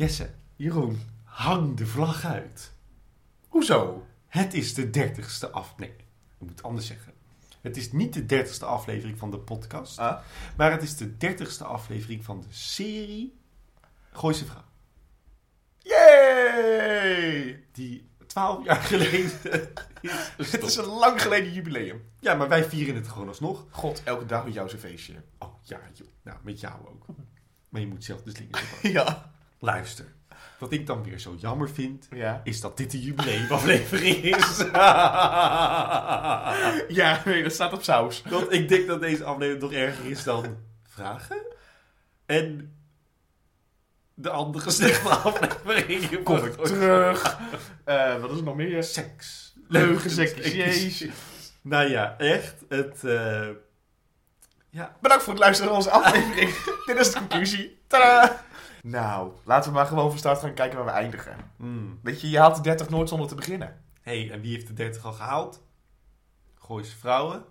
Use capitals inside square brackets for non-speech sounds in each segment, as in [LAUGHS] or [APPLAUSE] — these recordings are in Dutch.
Jesse, Jeroen. hang de vlag uit. Hoezo? Het is de dertigste af... Nee, ik moet het anders zeggen. Het is niet de dertigste aflevering van de podcast. Ah? Maar het is de dertigste aflevering van de serie Gooise Vrouw. Yay! Die twaalf jaar geleden [LAUGHS] is Het is een lang geleden jubileum. Ja, maar wij vieren het gewoon alsnog. God, elke dag met jou zijn feestje. Oh, ja, joh. Nou, met jou ook. Maar je moet zelf de slingers [LAUGHS] op. Ja. Luister. Wat ik dan weer zo jammer vind, Ja. is dat dit de jubileumaflevering is. [LAUGHS] Ja, nee, dat staat op saus. Want ik denk dat deze aflevering nog erger is dan vragen. En de andere [LAUGHS] slechte afleveringen. [LAUGHS] Kom ik terug. Eh, wat is er nog meer? Seks. Leugensekjes. Jezus. Nou ja, echt. Het, eh, ja. Bedankt voor het luisteren naar onze aflevering. Dit is de conclusie. Tadaa! Nou, laten we maar gewoon van start gaan kijken waar we eindigen. Mm. Weet je, je haalt de 30 nooit zonder te beginnen. hey, en wie heeft de 30 al gehaald? Gooise Vrouwen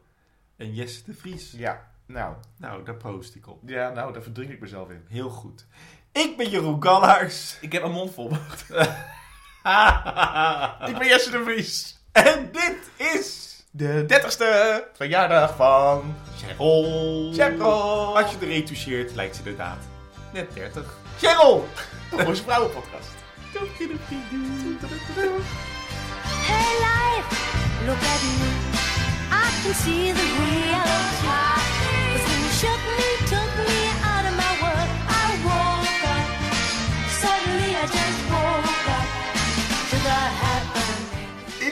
en Jesse de Vries. Ja, nou. Nou, daar post ik op. Ja, nou, daar verdrink ik mezelf in. Heel goed. Ik ben Jeroen Gallaars. Ik heb een mond vol. [LAUGHS] ik ben Jesse de Vries. en dit is... De 30ste verjaardag van Cheryl. Cheryl. Als je er retoucheert, lijkt ze inderdaad net 30. Cheryl! de Gooise Vrouwenpodcast. Hey life, look at me. I can see the reality. 'Cause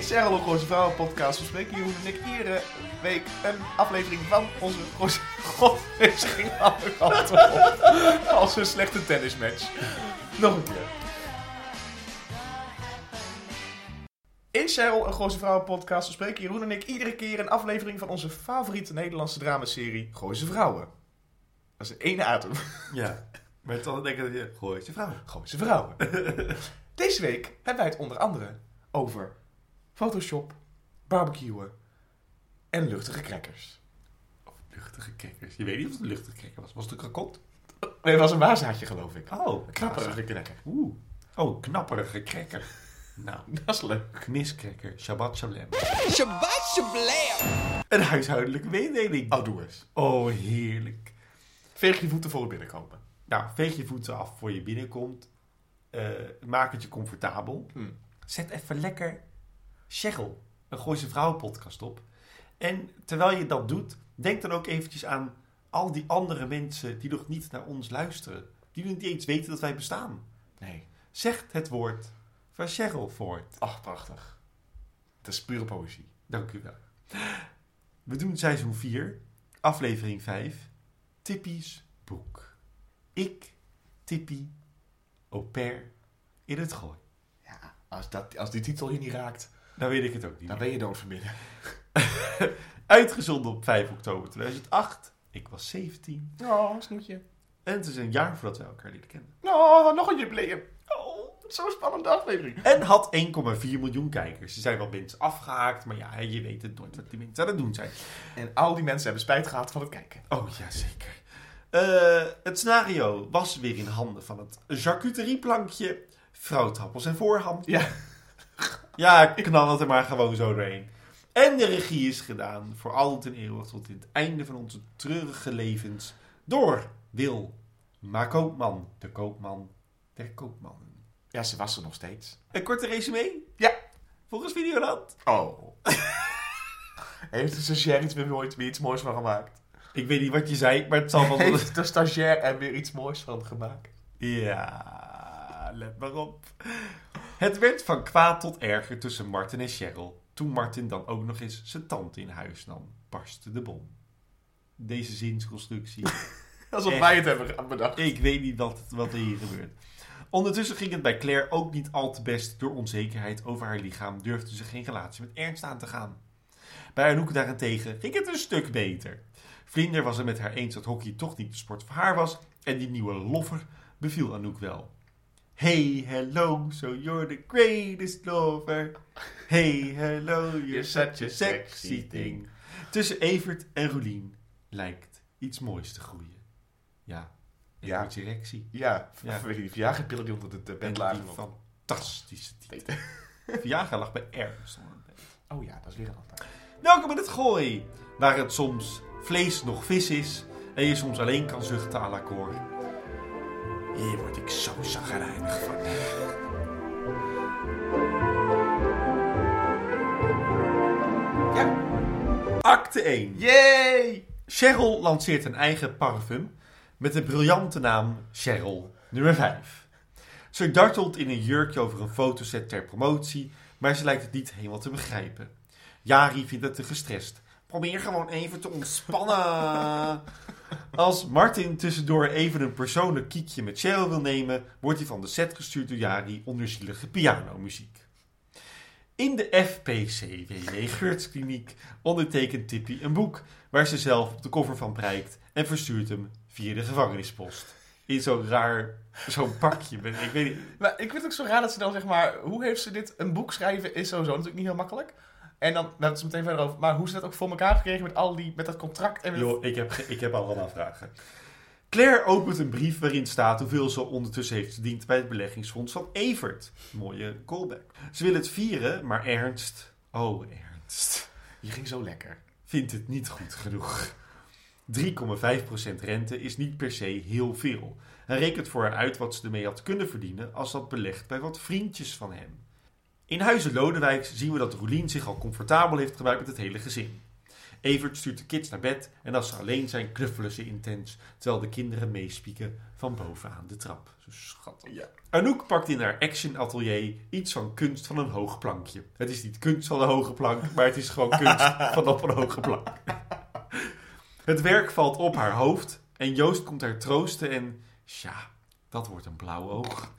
zeg al een Gooise Vrouwenpodcast. We spreken hier en ik iedere week een aflevering van onze Gooise... God, deze ging alle kanten op. Als een slechte tennismatch. Nog een keer. In Cheryl, een Gooise Vrouwen-podcast, bespreken Jeroen en ik iedere keer een aflevering van onze favoriete Nederlandse dramaserie Gooise Vrouwen. Dat is een ene adem. Ja. Maar dan denk ik dat je... Gooi je vrouw. Gooise Vrouwen. [LAUGHS] Deze week hebben wij het onder andere over Photoshop, barbecuen en luchtige crackers. Luchtige kikkers. Je weet niet of het een luchtige kikker was. Was het een kakot? Nee, het was een waasaatje geloof ik. Oh, Een knapperige cracker. Oeh. Oh, een knapperige krekker. [LAUGHS] Nou, Dat is leuk. kniskrekker. Shabbat shalom. Shabbat shablam. Een huishoudelijke mededeling. Oh, doe eens. Oh, heerlijk. Veeg je voeten voor het binnenkomen. Nou, veeg je voeten af voor je binnenkomt. Eh, maak het je comfortabel. Hm. Zet even lekker Cheryl, een Gooise Vrouwenpodcast op. En terwijl je dat doet, denk dan ook eventjes aan al die andere mensen die nog niet naar ons luisteren. Die nog niet eens weten dat wij bestaan. Nee. Zeg het woord van Cheryl voort. Ach, prachtig. Het is pure poëzie. Dank u wel. We doen seizoen 4, aflevering 5, Tippy's boek. Ik, Tippy, au pair in het gooi. Ja, als, dat, als die titel je niet raakt, Dan weet ik het ook niet. dan ben je dood van binnen. [LAUGHS] Uitgezonden op 5 oktober 2008. Ik was 17. Oh, snoetje. En het is een jaar voordat we elkaar leren kennen. Oh, nog een jubileum. Oh, zo'n spannende aflevering. En had 1,4 miljoen kijkers. Er zijn wel mensen afgehaakt, maar ja, je weet het nooit wat die mensen aan het doen zijn. En al die mensen hebben spijt gehad van het kijken. Oh ja, zeker. Eh, het scenario was weer in handen van het charcuterieplankje, vrouwtappels en voorham. Ja. Ja, knal het er maar gewoon zo doorheen. En de regie is gedaan voor altijd en eeuwig tot in het einde van onze treurige levens door Wil Maar Koopman, de koopman der koopmannen. Ja, ze was er nog steeds. Een korte resume? Ja. Volgens Videoland. Oh. [LAUGHS] Heeft de stagiair iets weer nooit weer iets moois van gemaakt? Ik weet niet wat je zei, maar het zal wel... [LAUGHS] Heeft de stagiair er weer iets moois van gemaakt? Ja, let maar op. Het werd van kwaad tot erger tussen Martin en Cheryl. Toen Martin dan ook nog eens zijn tante in huis nam, barstte de bom. Deze zinsconstructie. [LAUGHS] Alsof Echt. wij het hebben bedacht. Ik weet niet wat, wat er hier gebeurt. Ondertussen ging het bij Claire ook niet al te best. Door onzekerheid over haar lichaam durfde ze geen relatie met Ernst aan te gaan. Bij Anouk daarentegen ging het een stuk beter. Vlinder was het met haar eens dat hockey toch niet de sport voor haar was. En die nieuwe loffer beviel Anouk wel. Hey, hello, so you're the greatest lover. Hey, hello, you're such a sexy thing. Tussen Evert en Rolien lijkt iets moois te groeien. Ja, Ja. Erectie. Ja, Ja. [LAUGHS] die Viagra-pillen die onder het En bed lagen. nog. fantastische titel. [LAUGHS] Viagra lag bij bed. Oh ja, dat is weer een ander. Welkom in het gooi, waar het soms vlees nog vis is en je soms alleen kan zuchten à la koor. Hier word ik zo zagrijnig van. Ja. Acte 1. Yay! Cheryl lanceert een eigen parfum met de briljante naam Cheryl nummer 5. Ze dartelt in een jurkje over een fotoset ter promotie, maar ze lijkt het niet helemaal te begrijpen. Jari vindt het te gestrest. Probeer gewoon even te ontspannen. [LAUGHS] Als Martin tussendoor even een persoonlijk kiekje met Cheryl wil nemen, wordt hij van de set gestuurd door Jari onder zielige pianomuziek. In de FPCWJ Geurtskliniek ondertekent Tippy een boek waar ze zelf op de koffer van prijkt en verstuurt hem via de gevangenispost. In zo'n raar, zo'n pakje. Ik weet niet, Maar ik vind het ook zo raar dat ze dan zeg maar... Hoe heeft ze dit... Een boek schrijven is sowieso natuurlijk niet heel makkelijk. En dan, we hebben het zo meteen verder over. Maar hoe ze dat ook voor elkaar gekregen met al die... Met dat contract en met... Joh, ik heb, ik heb allemaal vragen. Claire opent een brief waarin staat hoeveel ze ondertussen heeft verdiend bij het beleggingsfonds van Evert. Mooie callback. Ze wil het vieren, maar Ernst, oh Ernst, Je ging zo lekker. vindt het niet goed genoeg. 3,5% rente is niet per se heel veel. Hij rekent voor haar uit wat ze ermee had kunnen verdienen als dat belegt bij wat vriendjes van hem. In Huizen Lodewijk zien we dat Roelien zich al comfortabel heeft gemaakt met het hele gezin. Evert stuurt de kids naar bed en als ze alleen zijn knuffelen ze intens, terwijl de kinderen meespieken van bovenaan de trap. Zo schattig. Ja. Anouk pakt in haar action atelier iets van kunst van een hoog plankje. Het is niet kunst van een hoge plank, maar het is gewoon kunst [LAUGHS] van op een hoge plank. Het werk valt op haar hoofd en Joost komt haar troosten en... Tja, dat wordt een blauw oog.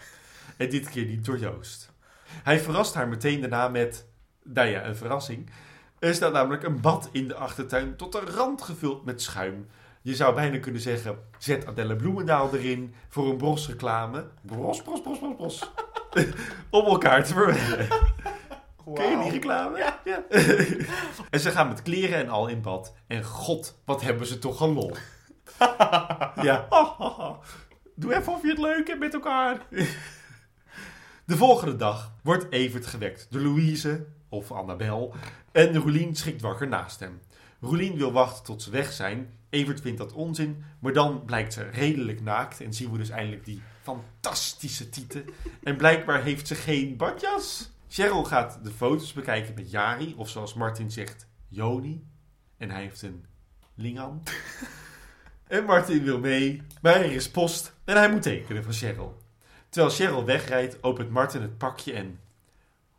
En dit keer niet door Joost. Hij verrast haar meteen daarna met... Nou ja, een verrassing. Er staat namelijk een bad in de achtertuin tot de rand gevuld met schuim. Je zou bijna kunnen zeggen, zet Adelle Bloemendaal erin voor een brosreclame. Bros, bros, bros, bros, bros. [LAUGHS] Om elkaar te verwennen. Ken je die reclame? Ja. [LAUGHS] en ze gaan met kleren en al in bad. En god, wat hebben ze toch een lol. [LAUGHS] ja. Doe even of je het leuk hebt met elkaar. De volgende dag wordt Evert gewekt door Louise, of Annabel, en Roelien schrikt wakker naast hem. Roelien wil wachten tot ze weg zijn. Evert vindt dat onzin, maar dan blijkt ze redelijk naakt en zien we dus eindelijk die fantastische tieten. En blijkbaar heeft ze geen badjas. Cheryl gaat de foto's bekijken met Jari, of zoals Martin zegt, Joni. En hij heeft een lingan. [LAUGHS] en Martin wil mee, maar er is post en hij moet tekenen van Cheryl. Terwijl Cheryl wegrijdt, opent Martin het pakje en...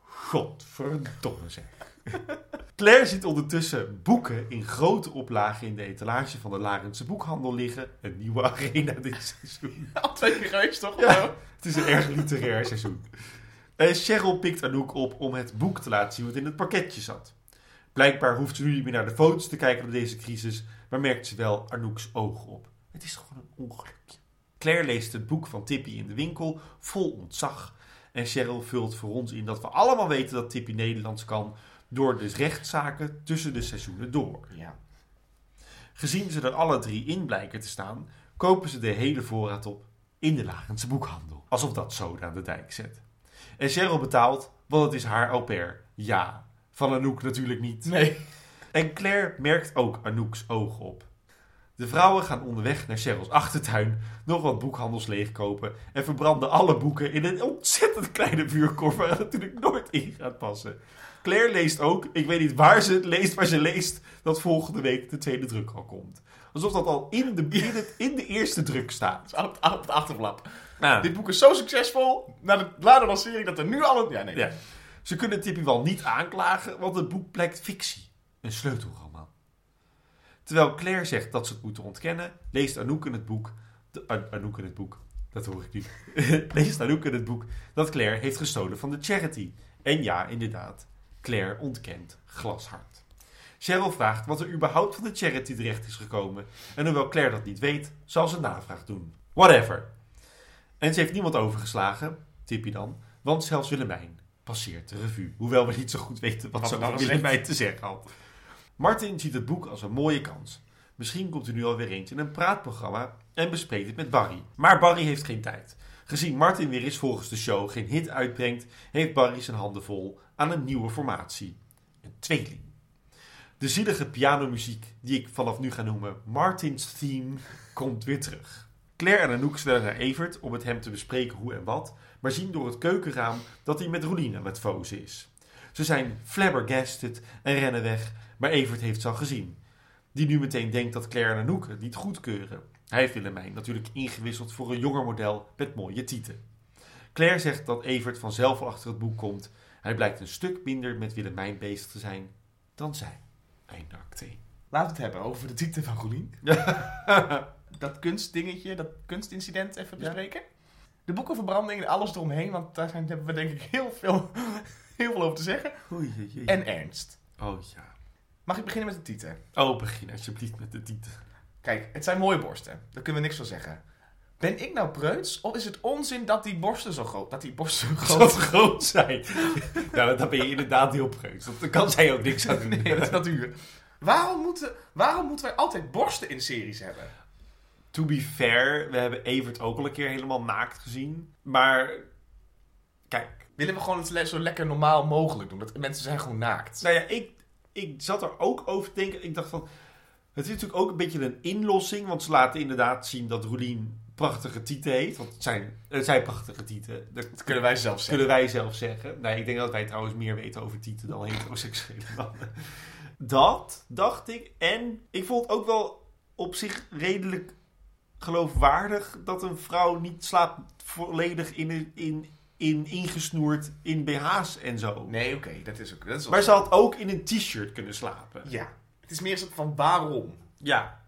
Godverdomme zeg. [LAUGHS] Claire ziet ondertussen boeken in grote oplagen in de etalage van de Larense boekhandel liggen. Een nieuwe arena dit seizoen. [LAUGHS] Al twee keer geweest, toch? Ja. Het is een erg literair seizoen. En Cheryl pikt Anouk op om het boek te laten zien wat in het pakketje zat. Blijkbaar hoeft ze nu niet meer naar de foto's te kijken door deze crisis, maar merkt ze wel Anouk's ogen op. Het is gewoon een ongelukje. Claire leest het boek van Tippy in de winkel, vol ontzag. En Cheryl vult voor ons in dat we allemaal weten dat Tippy Nederlands kan door de rechtszaken tussen de seizoenen door. Ja. Gezien ze er alle drie in blijken te staan, kopen ze de hele voorraad op in de Lagense boekhandel. Alsof dat zoden aan de dijk zet. En Cheryl betaalt, want het is haar au pair. Ja, van Anouk natuurlijk niet. Nee. En Claire merkt ook Anouk's ogen op. De vrouwen gaan onderweg naar Cheryl's achtertuin, nog wat boekhandels leegkopen en verbranden alle boeken in een ontzettend kleine vuurkorf waar het natuurlijk nooit in gaat passen. Claire leest ook, ik weet niet waar ze het leest, maar ze leest dat volgende week de tweede druk al komt. Alsof dat al in de, in het- in de eerste druk staat. Op, op de achterflap. Dit boek is zo succesvol, na de later lancering, dat er nu al een... Ja, nee. Ja. Ze kunnen Tippy wel niet aanklagen, want het boek blijkt fictie. Een sleutelroman. Terwijl Claire zegt dat ze het moeten ontkennen, leest Anouk in het boek... De, An- Anouk in het boek, dat hoor ik nu. [LAUGHS] leest Anouk in het boek dat Claire heeft gestolen van de charity. En ja, inderdaad, Claire ontkent glashard. Cheryl vraagt wat er überhaupt van de charity terecht is gekomen. En hoewel Claire dat niet weet, zal ze navraag doen. Whatever. En ze heeft niemand overgeslagen, Tippy dan, want zelfs Willemijn passeert de revue. Hoewel we niet zo goed weten wat, Wat ze nou over. Willemijn te zeggen had. Martin ziet het boek als een mooie kans. Misschien komt er nu alweer eentje in een praatprogramma en bespreekt het met Barry. Maar Barry heeft geen tijd. Gezien Martin weer eens volgens de show geen hit uitbrengt, heeft Barry zijn handen vol aan een nieuwe formatie. Een tweeling. De zielige pianomuziek, die ik vanaf nu ga noemen Martin's Theme, komt weer terug. Claire en Anouk snellen naar Evert om met hem te bespreken hoe en wat, maar zien door het keukenraam dat hij met Roelien aan het is. Ze zijn flabbergasted en rennen weg, maar Evert heeft ze al gezien. Die nu meteen denkt dat Claire en Anouk het niet goedkeuren. Hij heeft Willemijn natuurlijk ingewisseld voor een jonger model met mooie tieten. Claire zegt dat Evert vanzelf achter het boek komt. Hij blijkt een stuk minder met Willemijn bezig te zijn dan zij. Einde acte. Laten we het hebben over de titel van Roelien. [LAUGHS] dat kunstdingetje, dat kunstincident even Ja. bespreken. De boekenverbranding en alles eromheen, want daar zijn, hebben we denk ik heel veel, [LAUGHS] heel veel over te zeggen. Oei, oei, oei. En ernst. Oh ja. Mag ik beginnen met de titel? Oh, begin alsjeblieft met de titel. Kijk, het zijn mooie borsten. Daar kunnen we niks van zeggen. Ben ik nou preuts? Of is het onzin dat die borsten zo groot, dat die borsten zo Zo groot groot zijn. [LAUGHS] nou, dan ben je inderdaad heel preuts. Daar kan zij ook niks aan doen. [LAUGHS] Nee, dat is natuur. Waarom moeten, waarom moeten wij altijd borsten in series hebben? To be fair, we hebben Evert ook al een keer helemaal naakt gezien. Maar, kijk. Willen we gewoon het zo lekker normaal mogelijk doen? Dat mensen zijn gewoon naakt. Nou ja, ik, ik zat er ook over te denken. Ik dacht van, het is natuurlijk ook een beetje een inlossing. Want ze laten inderdaad zien dat Roelien prachtige tieten heeft. Want het zijn, het zijn prachtige tieten. Dat Dat kunnen wij zelf zeggen. kunnen wij zelf zeggen. Nee, ik denk dat wij trouwens meer weten over tieten dan heteroseksuele mannen. Dat, dacht ik. En ik vond het ook wel op zich redelijk geloofwaardig dat een vrouw niet slaapt volledig in, in, in ingesnoerd in BH's en zo. Nee, oké, dat is ook. Dat is Maar ze had ook in een t-shirt kunnen slapen. Ja. Het is meer zo van waarom? Ja.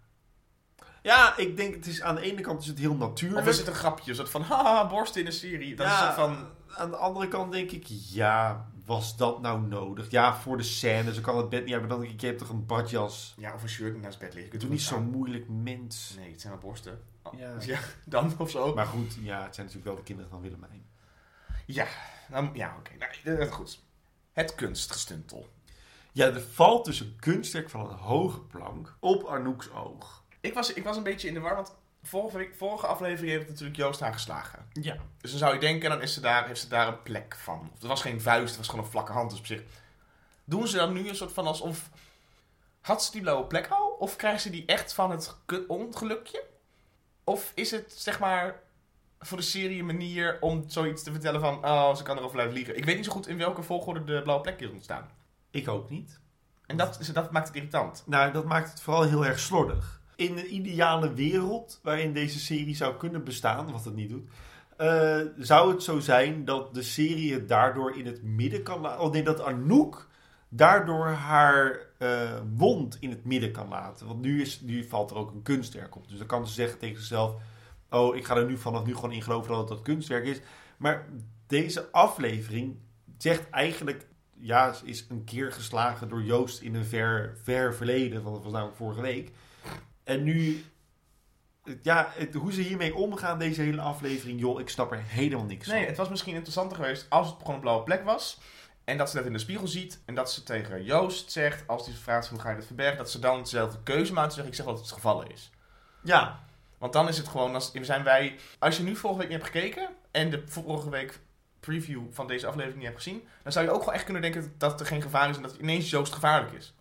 Ja, ik denk het is aan de ene kant is het heel natuurlijk. Of is het een grapje? Een soort van haha, borsten in een serie. Dat is Ja, soort van. Aan de andere kant denk ik, ja, was dat nou nodig? Ja, voor de scène, ze kan het bed niet hebben. Dan denk ik, je hebt toch een badjas? Ja, of een shirt naast bed liggen. Doe niet zo aan. moeilijk, mens. Nee, het zijn wel borsten. Oh, Ja. [LAUGHS] ja, dan of zo. Maar goed, ja, het zijn natuurlijk wel de kinderen van Willemijn. Ja, nou, ja oké. Nou, dat is goed. Het kunstgestuntel. Ja, er valt dus een kunstwerk van een hoge plank op Anouk's oog. Ik was, ik was een beetje in de war, want vorige, vorige aflevering heeft natuurlijk Joost haar geslagen. Ja. Dus dan zou je denken, dan is ze daar, heeft ze daar een plek van. Of het was geen vuist, het was gewoon een vlakke hand. Dus op zich. Doen ze dan nu een soort van alsof. Had ze die blauwe plek al? Of krijgt ze die echt van het ge- ongelukje? Of is het zeg maar voor de serie manier om zoiets te vertellen van. Oh, ze kan erover blijven liegen. Ik weet niet zo goed in welke volgorde de blauwe plek is ontstaan. Ik ook niet. En dat, dat maakt het irritant. Nou, dat maakt het vooral heel erg slordig. In een ideale wereld waarin deze serie zou kunnen bestaan, wat het niet doet, eh, zou het zo zijn dat de serie het daardoor in het midden kan laten. Oh nee, dat Anouk daardoor haar eh, wond in het midden kan laten. Want nu, is, nu valt er ook een kunstwerk op. Dus dan kan ze zeggen tegen zichzelf: Oh, ik ga er nu vanaf nu gewoon in geloven dat het dat kunstwerk is. Maar deze aflevering zegt eigenlijk ja, ze is een keer geslagen door Joost in een ver, ver verleden. Want dat was namelijk vorige week. En nu, het- ja, het- hoe ze hiermee omgaan, deze hele aflevering, joh, ik snap er helemaal niks Nee, van. het was misschien interessanter geweest als het gewoon een blauwe plek was. En dat ze dat in de spiegel ziet. En dat ze tegen Joost zegt, als hij vraagt hoe ga je dat verbergen, dat ze dan dezelfde keuze maakt. Te zeggen, ik zeg dat het het gevallen is. Ja, Want dan is het gewoon, als, zijn wij, als je nu vorige week niet hebt gekeken en de vorige week preview van deze aflevering niet hebt gezien, dan zou je ook gewoon echt kunnen denken dat er geen gevaar is en dat ineens Joost gevaarlijk is.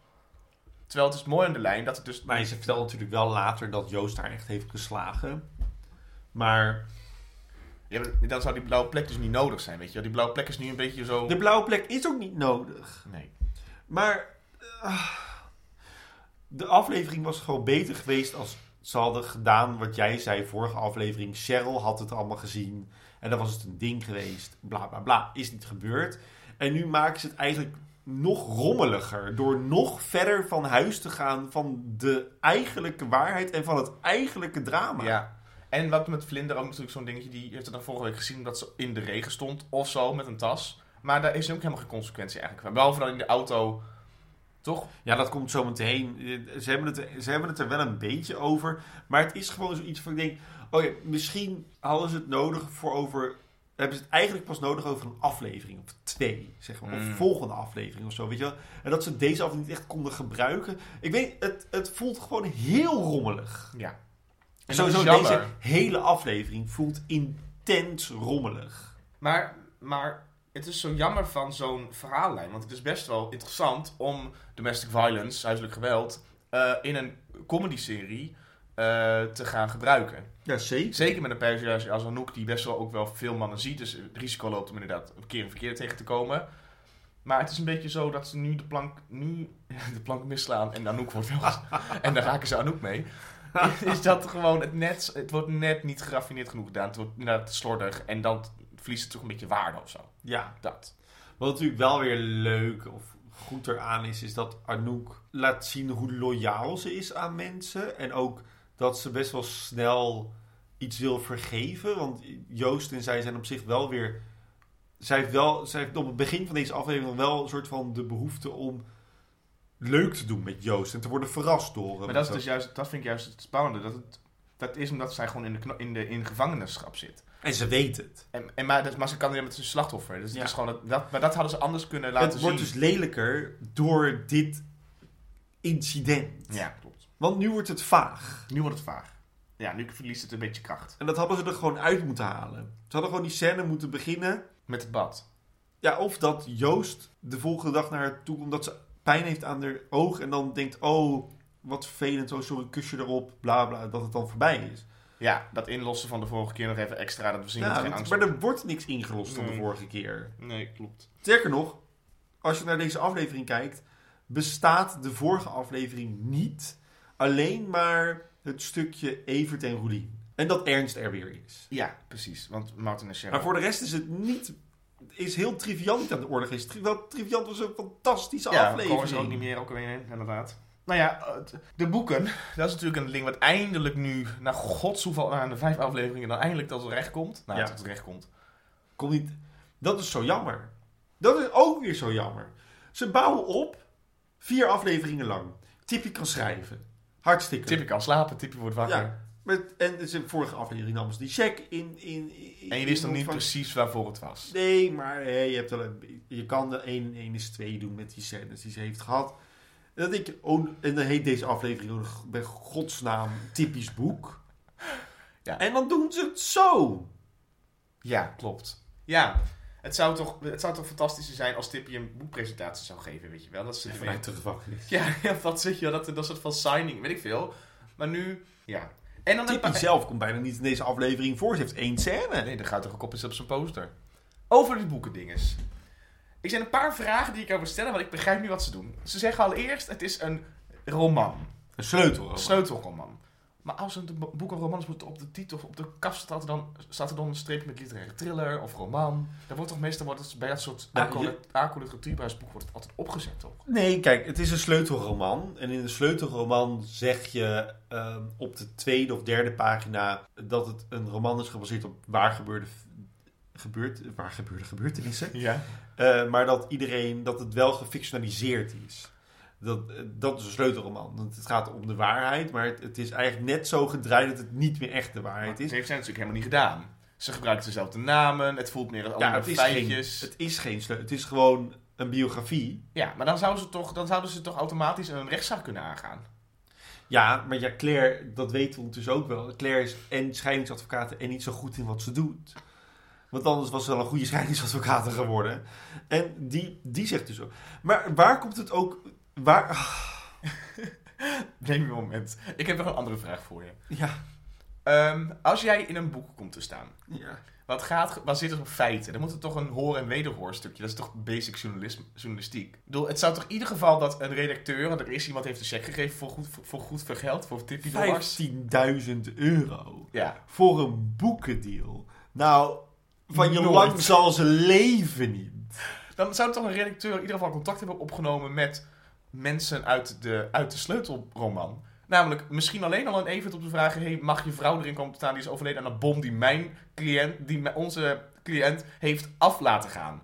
Terwijl het is mooi aan de lijn dat het dus... maar ze vertelt natuurlijk wel later dat Joost haar echt heeft geslagen. Maar Ja, dan zou die blauwe plek dus niet nodig zijn, weet je. Die blauwe plek is nu een beetje zo... de blauwe plek is ook niet nodig. Nee. Maar ah, de aflevering was gewoon beter geweest als ze hadden gedaan wat jij zei vorige aflevering. Cheryl had het allemaal gezien en dan was het een ding geweest. Bla bla bla. Is niet gebeurd. En nu maken ze het eigenlijk nog rommeliger door nog verder van huis te gaan van de eigenlijke waarheid en van het eigenlijke drama. Ja. En wat met Vlinder ook natuurlijk zo'n dingetje, die heeft het dan vorige week gezien omdat ze in de regen stond of zo met een tas. Maar daar is ook helemaal geen consequentie eigenlijk van. Behalve dan in de auto, toch? Ja, dat komt zo meteen. Ze hebben, het, ze hebben het er wel een beetje over. Maar het is gewoon zoiets van, ik denk... Oh ja, misschien hadden ze het nodig voor over hebben ze het eigenlijk pas nodig over een aflevering of twee, zeg maar. Of Mm. volgende aflevering of zo, weet je wel. En dat ze deze aflevering niet echt konden gebruiken. Ik weet, het, het voelt gewoon heel rommelig. Ja. En Sowieso deze hele aflevering voelt intens rommelig. Maar, maar het is zo jammer van zo'n verhaallijn. Want het is best wel interessant om domestic violence, huiselijk geweld, eh, in een comedy-serie eh, te gaan gebruiken. Ja, zeker. Zeker met een personage als Anouk, die best wel ook wel veel mannen ziet. Dus het risico loopt om inderdaad een keer een verkeerde tegen te komen. Maar het is een beetje zo dat ze nu de plank, nu [LAUGHS] de plank misslaan en Anouk wordt wel... [LAUGHS] en daar raken ze Anouk mee. Is dat gewoon het net... Het wordt net niet geraffineerd genoeg gedaan. Het wordt inderdaad slordig en dan verliest het toch een beetje waarde of zo. Ja. Dat. Wat natuurlijk wel weer leuk of goed eraan is, is dat Anouk laat zien hoe loyaal ze is aan mensen. En ook dat ze best wel snel iets wil vergeven. Want Joost en zij zijn op zich wel weer. Zij heeft, wel, zij heeft op het begin van deze aflevering wel een soort van de behoefte om leuk te doen met Joost en te worden verrast door hem. Maar dat, is dus juist, dat vind ik juist het spannende. Dat, het, dat is omdat zij gewoon in de, in de in gevangenschap zit. En ze weet het. En, en maar, dus, maar ze kan weer met zijn slachtoffer. Dus Ja. is gewoon dat, dat, maar dat hadden ze anders kunnen laten het wordt zien. dus lelijker door dit incident. Ja, klopt. Want nu wordt het vaag. Nu wordt het vaag. Ja, nu verliest het een beetje kracht. En dat hadden ze er gewoon uit moeten halen. Ze hadden gewoon die scène moeten beginnen. Met het bad. Ja, of dat Joost de volgende dag naar haar toe komt omdat ze pijn heeft aan haar oog. En dan denkt, oh, wat vervelend, oh, sorry, kusje erop, bla bla, dat het dan voorbij is. Ja, dat inlossen van de vorige keer nog even extra. Dat we zien dat Ja, er geen angst maar er wordt niks ingelost van de vorige keer. Nee, klopt. Sterker nog, als je naar deze aflevering kijkt, bestaat de vorige aflevering niet alleen maar het stukje Evert en Roelien. En dat Ernst er weer is. Ja, precies. Want Martin en Cheryl... Maar voor de rest is het niet. Is heel triviant niet aan de orde geweest. Triviant, was een fantastische ja, aflevering. komen ze ook niet meer ook weer in, inderdaad. Nou ja, het- de boeken, [LAUGHS] dat is natuurlijk een ding wat eindelijk nu, na gods hoeveel, aan de vijf afleveringen, dan eindelijk tot recht komt. Nou, Ja. tot recht komt. Komt niet. Dat is zo jammer. Dat is ook weer zo jammer. Ze bouwen op vier afleveringen lang. Tippie kan schrijven. Hartstikke. Tippie kan slapen, Tippie wordt wakker. Ja. Met, en de vorige aflevering namen ze die check in. in, in En je wist nog niet precies waarvoor het was. Nee, maar je, hebt wel een, je kan de 1 en 1 is 2 doen met die scènes die ze heeft gehad. Denk je, oh, en dan heet deze aflevering ook bij godsnaam typisch boek. Ja. En dan doen ze het zo. Ja, klopt. Ja, het zou toch, het zou toch fantastisch zijn als Tippie een boekpresentatie zou geven, weet je wel. Dat ze Vanuit de gevangenis. Ja, [LAUGHS] ja, dat zeg je, dat, dat soort van signing, weet ik veel. Maar nu, ja. En dan een paar- zelf komt bijna niet in deze aflevering voor. Ze heeft één scène. Nee, dan gaat er ook op, op zijn poster. Over die boekendinges. Ik zijn een paar vragen die ik over stellen, want ik begrijp nu wat ze doen. Ze zeggen allereerst, het is een roman. Een sleutel. Een sleutelroman. Maar als een bo- boek een roman is, moet op de titel of op de kaf staat er dan, staat er dan een streepje met literaire thriller of roman. Dan wordt toch meestal wordt het bij dat soort Nou, Arco-literatuurhuisboek wordt het altijd opgezet, toch? Nee, kijk, het is een sleutelroman. En in een sleutelroman zeg je ehm, op de tweede of derde pagina dat het een roman is gebaseerd op waar gebeurde, gebeurt, waar gebeurde gebeurtenissen. Ja. Eh, maar dat iedereen, dat het wel gefictionaliseerd is. Dat, eh, dat is een sleutelroman. Want het gaat om de waarheid, maar het, het is eigenlijk net zo gedraaid dat het niet meer echt de waarheid Dat is. heeft zij natuurlijk helemaal niet gedaan. Ze gebruiken dezelfde namen, het voelt meer als Ja, het geen, feitjes. het is geen sleutel. Het is gewoon een biografie. Ja, maar dan zouden, ze toch, dan zouden ze toch automatisch een rechtszaak kunnen aangaan. Ja, maar ja, Claire, dat weten we ondertussen ook wel. Claire is en scheidingsadvocaat en niet zo goed in wat ze doet. Want anders was ze wel een goede scheidingsadvocaat geworden. En die, die zegt dus ook. Maar waar komt het ook... Waar, [LAUGHS] Neem je een moment. Ik heb nog een andere vraag voor je. ja, Ehm, als jij in een boek komt te staan, ja. wat gaat gebaseerd is op feiten, dan moet het toch een hoor- en wederhoorstukje. Dat is toch basic journalisme, journalistiek. Ik bedoel, het zou toch in ieder geval dat een redacteur, want er is iemand heeft een cheque gegeven voor goed, voor, voor goed voor geld, voor tippie dollars. 15.000 euro Ja, voor een boekendeal. Nou, van je Nooit. lang zal ze leven niet. dan zou toch een redacteur in ieder geval contact hebben opgenomen met mensen uit de, uit de sleutelroman. Namelijk, misschien alleen al een Evert op de vraag: hey, mag je vrouw erin komen te staan die is overleden aan een bom die mijn cliënt, die onze cliënt heeft af laten gaan?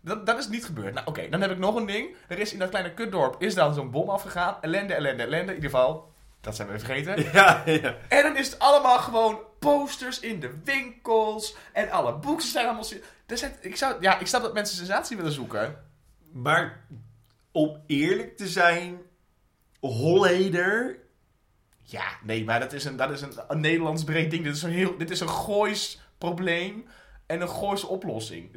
Dat, dat is niet gebeurd. Nou, oké, dan heb ik nog een ding. Er is in dat kleine kutdorp is dan zo'n bom afgegaan. Ellende, ellende, ellende. In ieder geval, dat zijn we vergeten. [LAUGHS] Ja, ja. En dan is het allemaal gewoon posters in de winkels. En alle boeken zijn allemaal... Er zijn, ik, zou, ja, ik snap dat mensen sensatie willen zoeken. Maar om eerlijk te zijn, Holleder... Ja, nee, maar dat is een, dat is een, een Nederlands breed ding. Dit is een, heel, dit is een Goois probleem en een Goois oplossing.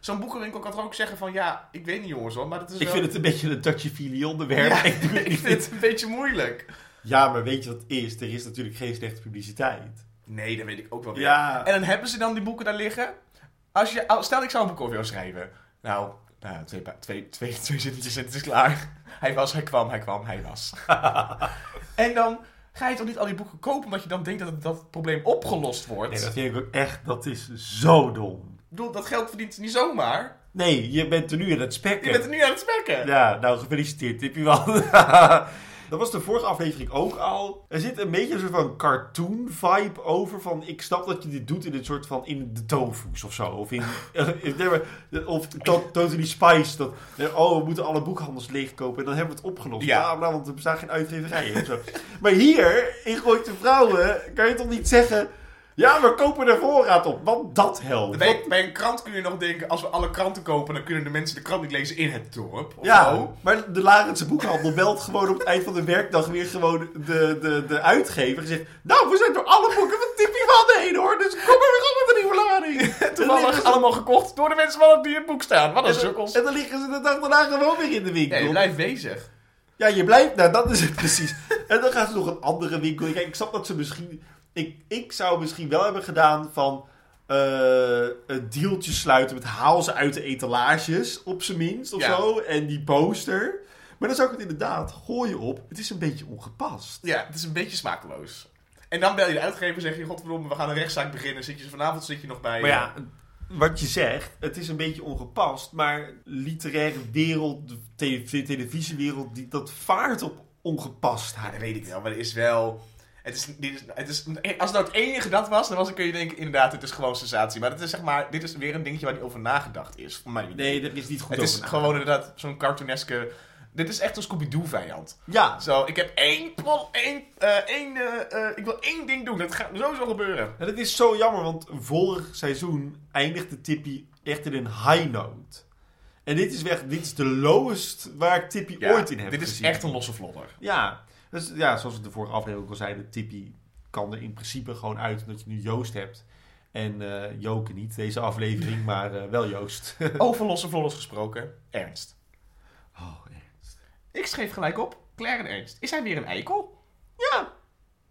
Zo'n boekenwinkel kan toch ook zeggen van... Ja, ik weet niet jongens hoor, maar dat is Ik wel... vind het een beetje een touchy-feely onderwerp. Ja, [LAUGHS] Ik [LAUGHS] ik vind het een beetje moeilijk. Ja, maar weet je wat het is? Er is natuurlijk geen slechte publiciteit. Nee, dat weet ik ook wel weer. Ja. En dan hebben ze dan die boeken daar liggen. Als je, stel, ik zou een boek over jou schrijven. Nou, nou twee, twee, twee, twee zinnetjes en het is klaar. Hij was, hij kwam, hij kwam, hij was. [LAUGHS] en dan ga je toch niet al die boeken kopen omdat je dan denkt dat het, dat het probleem opgelost wordt. Nee, dat vind ik ook echt, dat is zo dom. Ik bedoel, dat geld verdient niet zomaar. Nee, je bent er nu aan het spekken. Je bent er nu aan het spekken. Ja, nou gefeliciteerd, Tippie wel. [LAUGHS] Dat was de vorige aflevering ook al. Er zit een beetje een soort van cartoon vibe over. Van ik snap dat je dit doet in een soort van in de tofu's of zo. Of in. [LAUGHS] maar- of to- Totally Spice. Dat, oh, we moeten alle boekhandels leegkopen. En dan hebben we het opgelost. Ja. Ja, nou, want er bestaan geen uitgeverijen. Maar hier, in Gooit de Vrouwen, kan je toch niet zeggen. Ja, we kopen er voorraad op. Want dat helpt. Bij, bij een krant kun je nog denken, als we alle kranten kopen, dan kunnen de mensen de krant niet lezen in het dorp. Ja, maar de Larense boekhandel belt gewoon op het eind van de werkdag weer gewoon de, de, de uitgever. En zegt, nou, we zijn door alle boeken van Tippie van heen hoor, dus kom maar weer op met een nieuwe lading. [LAUGHS] Toevallig ze- allemaal gekocht door de mensen van die het boek staan. Wat een sukkels. En dan liggen ze de dag daarna gewoon weer in de Ja, winkel. je blijft bezig. Ja, je blijft, nou dat is het [LAUGHS] precies. En dan gaan ze nog een andere winkel. in. Kijk, ik snap dat ze misschien, ik, ik zou misschien wel hebben gedaan van eh een deeltje sluiten met haal ze uit de etalages, op zijn minst, of Ja. zo. En die poster. Maar dan zou ik het inderdaad gooien op. Het is een beetje ongepast. Ja, het is een beetje smakeloos. En dan bel je de uitgever en zeg je, godverdomme, we gaan een rechtszaak beginnen. Zit je vanavond zit je nog bij... Maar ja, wat je zegt, het is een beetje ongepast, maar literaire wereld, de tele- televisiewereld, die, dat vaart op Ja, ongepastheid. dat weet ik wel, maar er is wel... Het is, dit is, het is, als het nou het enige dat was, dan was, dan kun je denken, inderdaad, het is gewoon sensatie. Maar het is zeg maar, dit is weer een dingetje waar niet over nagedacht is, voor mij. Nee, er is niet goed het is gewoon inderdaad zo'n cartooneske... Dit is echt een Scooby-Doo-vijand. Ja, Zo, ik heb één, één, eh, één, eh, eh, ik wil één ding doen. Dat gaat sowieso gebeuren. en het is zo jammer, want vorig seizoen eindigde Tippy echt in een high note. En dit is, weg, dit is de lowest waar ik Tippy Ja, ooit in heb dit is gezien. echt een losse vlodder. Ja, dus, ja, zoals we de vorige aflevering ook al zeiden, Tippy kan er in principe gewoon uit omdat je nu Joost hebt. En eh Joke niet, deze aflevering, [LAUGHS] maar eh, wel Joost. [LAUGHS] Over losse vlodders gesproken. Ernst. Oh, ernst. Ik schreef gelijk op. Claire en Ernst. Is hij weer een eikel? Ja,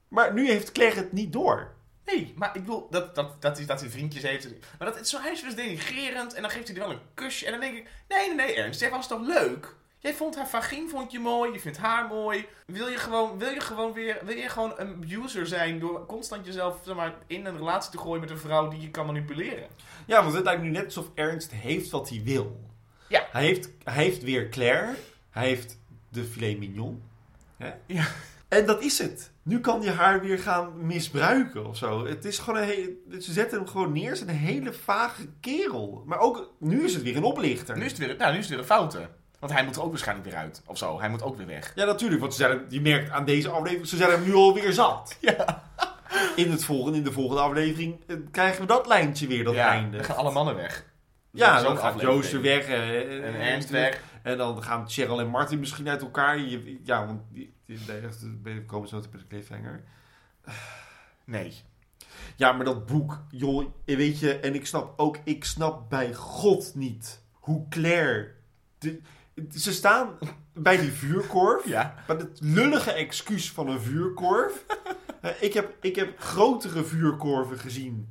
maar nu heeft Claire het niet door. Nee, maar ik bedoel dat, dat, dat, hij, dat hij vriendjes heeft. Maar dat, zo, hij is dus denigrerend en dan geeft hij er wel een kusje. En dan denk ik, nee, nee, nee, Ernst, jij was toch leuk? Jij vond haar vagin vond je mooi, je vindt haar mooi. Wil je gewoon, wil je gewoon weer, wil je gewoon een abuser zijn door constant jezelf zeg maar, in een relatie te gooien met een vrouw die je kan manipuleren? Ja, want het lijkt nu net alsof Ernst heeft wat hij wil. Ja. Hij heeft, hij heeft weer Claire. Hij heeft de filet mignon. Hè? Ja. En dat is het. Nu kan hij haar weer gaan misbruiken of zo. Het is gewoon een Ze zetten hem gewoon neer als een hele vage kerel. Maar ook nu is het weer een oplichter. Nu is het weer, nou, nu is het weer een foute. Want hij moet er ook waarschijnlijk weer uit. Of zo, hij moet ook weer weg. Ja, natuurlijk. Want ze zijn je merkt aan deze aflevering, ze zijn hem nu alweer zat. [LAUGHS] Ja. In, het volgende, in de volgende aflevering eh, krijgen we dat lijntje weer, dat ja, einde. dan gaan alle mannen weg. Ja, dan gaat. Joost er weg. eh, En Ernst weg. En dan gaan Cheryl en Martin misschien uit elkaar. Je- ja, want die, komen zo te de cliffhanger. [SIGHS] Nee. Ja, maar dat boek, joh, weet je, en ik snap ook, ik snap bij God niet hoe Claire. de- ze staan bij die vuurkorf. Ja. Bij het lullige excuus van een vuurkorf. [LAUGHS] Eh, ik, heb, ik heb grotere vuurkorven gezien.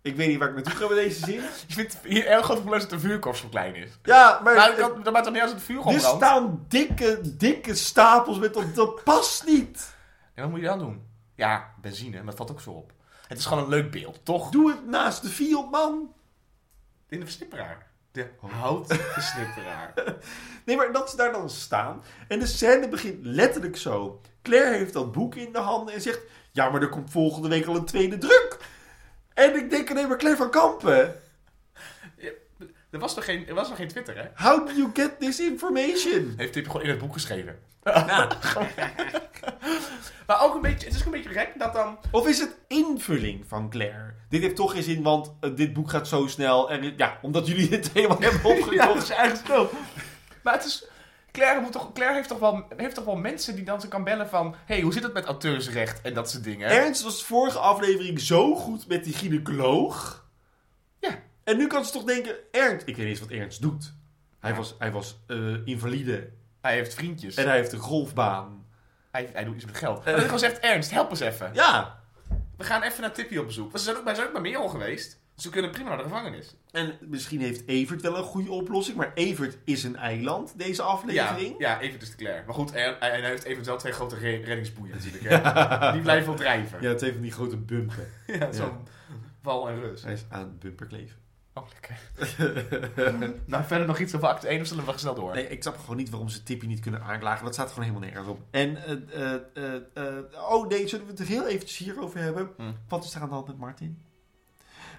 Ik weet niet waar ik naartoe ga met deze zin. [LAUGHS] Je vindt hier erg groot probleem dat de vuurkorf zo klein is. Ja, maar. Maar dat, dat maakt toch niet uit als het vuur gewoon er brandt? staan dikke, dikke stapels met dat. Dat past niet. En wat moet je dan doen? Ja, benzine, maar dat valt ook zo op. Het is gewoon een leuk beeld, toch? Doe het naast de Fiat, man. In de versnipperaar. De houten versnipperaar. [LAUGHS] Nee, maar dat ze daar dan staan. En de scène begint letterlijk zo. Claire heeft dat boek in de handen en zegt... Ja, maar er komt volgende week al een tweede druk. En ik denk alleen maar Claire van Kampen. Er was nog geen, er was nog geen Twitter, hè? How do you get this information? Heeft Tipje gewoon in het boek geschreven. Ja. [LAUGHS] Maar ook een beetje, het is ook een beetje gek dat dan... Of is het invulling van Claire? Dit heeft toch geen zin, want eh, dit boek gaat zo snel. En het- ja, omdat jullie het [LAUGHS] helemaal hebben Ja, dat opgekocht. is eigenlijk zo. Maar het is... Claire, moet toch, Claire heeft, toch wel, heeft toch wel mensen die dan ze kan bellen van... hey, hoe zit het met auteursrecht en dat soort dingen? Ernst was de vorige aflevering zo goed met die gynaecoloog. Ja. En nu kan ze toch denken, Ernst... Ik weet niet eens wat Ernst doet. Hij was, hij was eh, invalide. Hij heeft vriendjes. En hij heeft een golfbaan. hij, hij doet iets met geld. Maar ik gewoon zegt, Ernst, help eens even. Ja. We gaan even naar Tippy op bezoek. Want Ze zijn ook, wij zijn ook bij Merel geweest. Ze kunnen prima naar de gevangenis. En misschien heeft Evert wel een goede oplossing. Maar Evert is een eiland, deze Ja, aflevering. ja even dus de Claire. Maar goed, en, en hij heeft eventueel twee grote re- reddingsboeien natuurlijk. [LAUGHS] Hè? Die blijven wel drijven. Ja, het heeft van die grote bumpen. [LAUGHS] Ja, zo'n val en rust. Hij is aan het bumper kleven. Oh, lekker. [LAUGHS] nou, verder nog iets over acte 1 of zullen we snel door? Nee, ik snap gewoon niet waarom ze Tippy niet kunnen aanklagen. Dat staat gewoon helemaal nergens op. En, eh, eh, eh, eh, oh nee, zullen we het er heel eventjes hierover hebben? Hm. Wat is er aan de hand met Martin?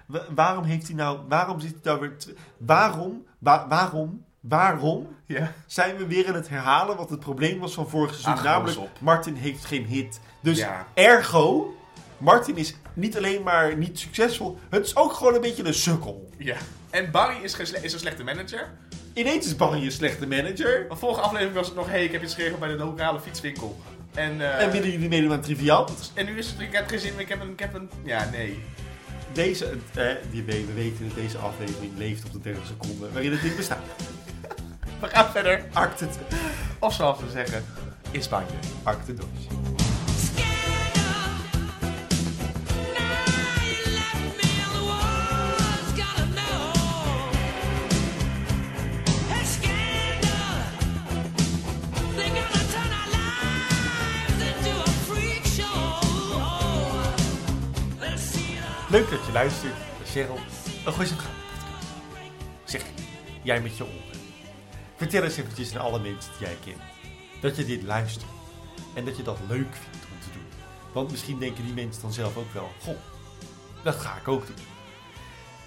Wa- waarom heeft hij nou, waarom zit hij nou weer, waarom, wa- waarom, waarom Ja. zijn we weer aan het herhalen wat het probleem was van vorig seizoen? Ach, namelijk. Martin heeft geen hit. Dus Ja. ergo, Martin is niet alleen maar niet succesvol, het is ook gewoon een beetje een sukkel. ja. En Barry is, geen sle- is een slechte manager. Ineens is Barry een slechte manager. De vorige aflevering was het nog... hey, ik heb iets geregeld bij de lokale fietswinkel. En, eh, En willen jullie meedoen aan Triviant? en nu is het... Ik heb geen zin meer. Ik heb een... Ik heb een ja, nee. Deze, eh, die, we we weten dat deze aflevering leeft op de 30 seconden waarin het niet bestaat. [LAUGHS] We gaan verder. Acte, Of zoals we zeggen... In Spanje. acte dos. Leuk dat je luistert, Cheryl. Een goeie. Zeg, jij met je oren. Vertel eens eventjes aan alle mensen die jij kent. Dat je dit luistert. En dat je dat leuk vindt om te doen. Want misschien denken die mensen dan zelf ook wel... Goh, dat ga ik ook doen.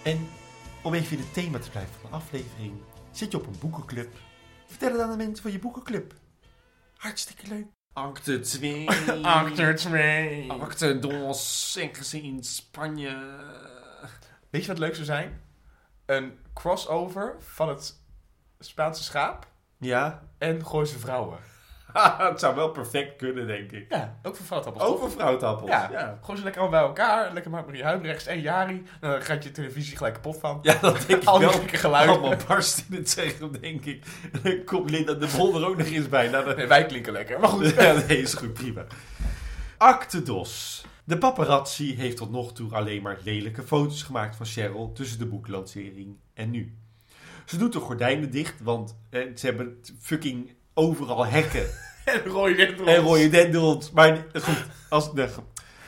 En om even in het thema te blijven van de aflevering... Zit je op een boekenclub. Vertel het aan de mensen van je boekenclub. Hartstikke leuk. Acte 2. Acteur 2. Acte dos. Ergens in Spanje. Weet je wat leuk zou zijn? Een crossover van het Spaanse schaap Ja. en Gooise vrouwen. [LAUGHS] het zou wel perfect kunnen, denk ik. Ja, ook voor vrouwtappels. Over vrouwtappels. Ja, ja. gewoon ze lekker allemaal bij elkaar. Lekker met Marie Huibrechts en Jari. Dan gaat je televisie gelijk kapot van. Ja, dat denk [LAUGHS] ik wel. geluiden. Allemaal barst in het zeggen, denk ik. Dan komt Linda de Bol er ook nog eens bij. Nou, dan- Nee, wij klinken lekker. Maar goed. [LAUGHS] Ja, nee, is goed, prima. Acte dos. De paparazzi heeft tot nog toe alleen maar lelijke foto's gemaakt van Cheryl tussen de boeklancering en nu. Ze doet de gordijnen dicht, want eh, ze hebben fucking overal hekken [LAUGHS] En rode dendrons. en rode dendels. Maar goed, als... Nee.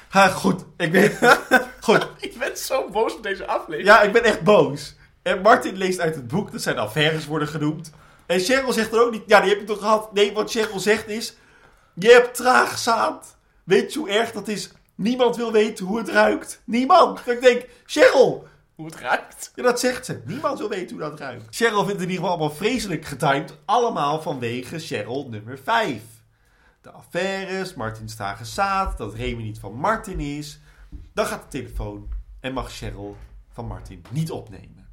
Ha, goed, ik ben... [LAUGHS] Goed, Ik ben zo boos op deze aflevering. ja, ik ben echt boos. En Martin leest uit het boek dat zijn affaires worden genoemd. En Cheryl zegt er ook niet... Ja, die heb je toch gehad? Nee, wat Cheryl zegt is... Je hebt traagzaad. Weet je hoe erg dat is? Niemand wil weten hoe het ruikt. Niemand. Dat ik denk, Cheryl... Het ruikt. Ja, dat zegt ze. Niemand wil weten hoe dat ruikt. Cheryl vindt het in ieder geval allemaal vreselijk getimed. Allemaal vanwege Cheryl nummer 5. De affaires, Martin's trage zaad, dat Remy niet van Martin is. Dan gaat de telefoon en mag Cheryl van Martin niet opnemen.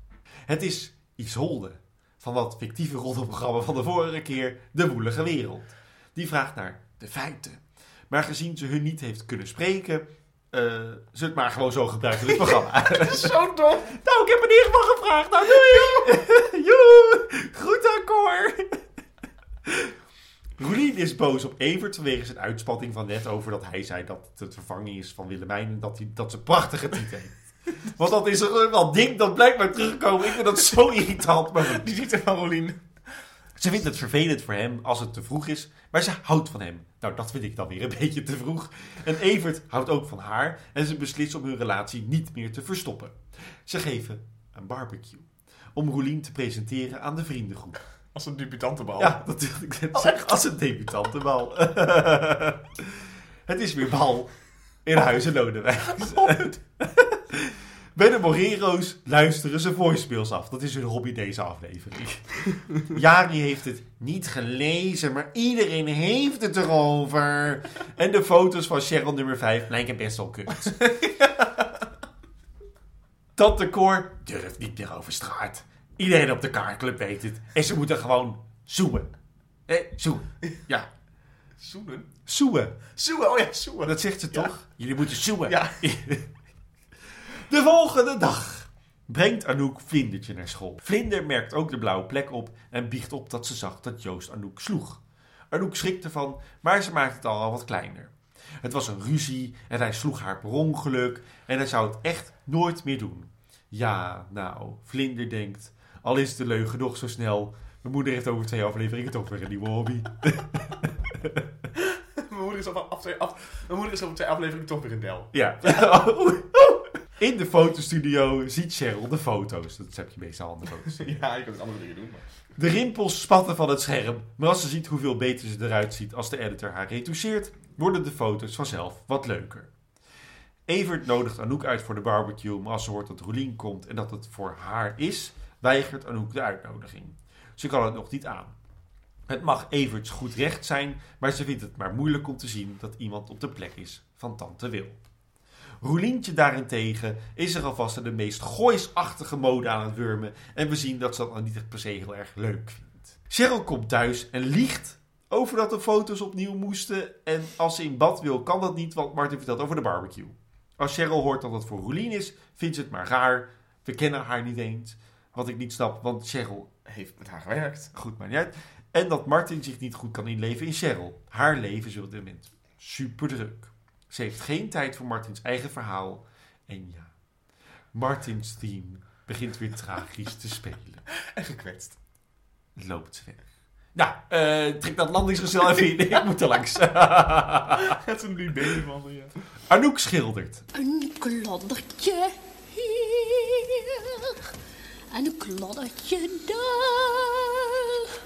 Het is Isolde van dat fictieve roddelprogramma van de vorige keer, De Woelige Wereld. Die vraagt naar de feiten. Maar gezien ze hun niet heeft kunnen spreken, eh ze het maar gewoon zo gebruiken in [LAUGHS] het programma. [LAUGHS] Zo dom. Nou, ik heb in ieder geval gevraagd. Nou, doei! [LAUGHS] Joe! Goed akkoord! Roelien is boos op Evert vanwege zijn uitspatting van net over dat hij zei dat het vervanging is van Willemijn en dat, hij, dat ze prachtige titel heeft. Want dat is er wel ding dat blijkbaar teruggekomen. Ik vind dat zo irritant. Maar. Die ziet er van Rolien. Ze vindt het vervelend voor hem als het te vroeg is, maar ze houdt van hem. Nou, dat vind ik dan weer een [LAUGHS] beetje te vroeg. En Evert houdt ook van haar en ze beslissen om hun relatie niet meer te verstoppen. Ze geven een barbecue om Roelien te presenteren aan de vriendengroep. Als een debutantenbal. Ja, dat wilde ik net zeggen. Als een debutantenbal. [LAUGHS] het is weer bal in Huizen Lodewijk. [LAUGHS] Bij de Morero's luisteren ze voicemails af. Dat is hun hobby deze aflevering. [LAUGHS] Jari heeft het niet gelezen, maar iedereen heeft het erover. En de foto's van Cheryl nummer 5 lijken best wel kut. [LAUGHS] Tante Cor durft niet meer over straat. Iedereen op de kaartclub weet het. En ze moeten gewoon zoemen. Eh, zoemen. Ja, Zoenen? zoemen. Zoenen, oh ja, zoenen. Dat zegt ze toch? Jullie moeten zoemen. Ja. [LAUGHS] De volgende dag brengt Anouk Vlindertje naar school. Vlinder merkt ook de blauwe plek op en biegt op dat ze zag dat Joost Anouk sloeg. Anouk schrikt ervan, maar ze maakt het al wat kleiner. Het was een ruzie en hij sloeg haar per ongeluk en hij zou het echt nooit meer doen. Ja, nou, Vlinder denkt, al is de leugen nog zo snel, mijn moeder heeft over twee afleveringen toch weer een nieuwe hobby. [LAUGHS] Mijn moeder is over, af, twee- af, mijn moeder is over twee afleveringen toch weer een del. Ja. [LAUGHS] In de fotostudio ziet Cheryl de foto's. Dat heb je meestal aan de foto's. [LAUGHS] Ja, je kunt het andere dingen doen. Maar... De rimpels spatten van het scherm, maar als ze ziet hoeveel beter ze eruit ziet als de editor haar retoucheert, worden de foto's vanzelf wat leuker. Evert nodigt Anouk uit voor de barbecue, maar als ze hoort dat Roelien komt en dat het voor haar is, weigert Anouk de uitnodiging. Ze kan het nog niet aan. Het mag Everts goed recht zijn, maar ze vindt het maar moeilijk om te zien dat iemand op de plek is van Tante Wil. Roelientje daarentegen is er alvast in de meest gooisachtige mode aan het wurmen en we zien dat ze dat nou niet per se heel erg leuk vindt. Cheryl komt thuis en liegt over dat de foto's opnieuw moesten en als ze in bad wil kan dat niet, want Martin vertelt over de barbecue. Als Cheryl hoort dat het voor Roelien is, vindt ze het maar raar. We kennen haar niet eens, wat ik niet snap, want Cheryl Heeft met haar gewerkt. goed maar niet uit. En dat Martin zich niet goed kan inleven in Cheryl. Haar leven is op dit super druk. Ze heeft geen tijd voor Martins eigen verhaal. En ja, Martins team begint weer tragisch te spelen. [LAUGHS] En gekwetst. Loopt ze weg. Nou, eh trek dat landingsgestel even in. Ik moet er langs. Het is een nu baby van ja. Anouk schildert. Een kladdertje hier en een kladdertje daar.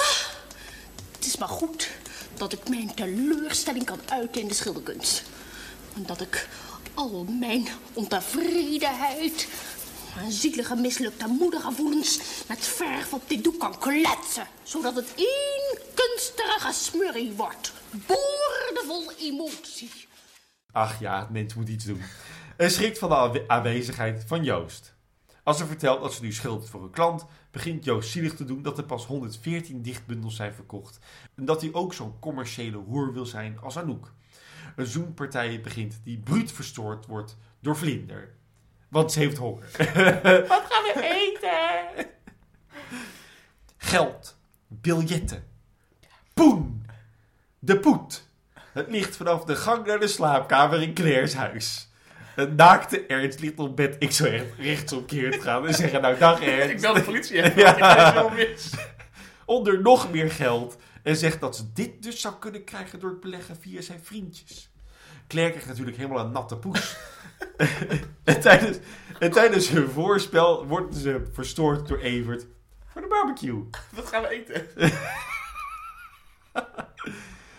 Ah, Het is maar goed dat ik mijn teleurstelling kan uiten in de schilderkunst. En dat ik al mijn ontevredenheid en zielige mislukte moedergevoelens met verf op dit doek kan kletsen. Zodat het één kunstige smurrie wordt. Boordevol emotie. Ach ja, het mens moet iets doen. En schrikt van de aanwe- aanwezigheid van Joost. Als ze vertelt dat ze nu schildert voor een klant, begint Joost zielig te doen dat er pas 114 dichtbundels zijn verkocht. En dat hij ook zo'n commerciële hoer wil zijn als Anouk. Een zoenpartij begint die bruut verstoord wordt door Vlinder. Want ze heeft honger. [LAUGHS] Wat gaan we eten? Geld. Biljetten. Poen. De poet. Het ligt vanaf de gang naar de slaapkamer in Claire's huis. Een naakte Ernst ligt op bed. Ik zou echt rechtsomkeerd gaan en zeggen, nou dag [LAUGHS] Ernst. Ik bel de politie [LAUGHS] even. Ja. Ik mis. [LAUGHS] Onder nog meer geld. En zegt dat ze dit dus zou kunnen krijgen door het beleggen via zijn vriendjes. Claire krijgt natuurlijk helemaal een natte poes. en, tijdens, en tijdens hun voorspel wordt ze verstoord door Evert voor de barbecue. Wat gaan we eten?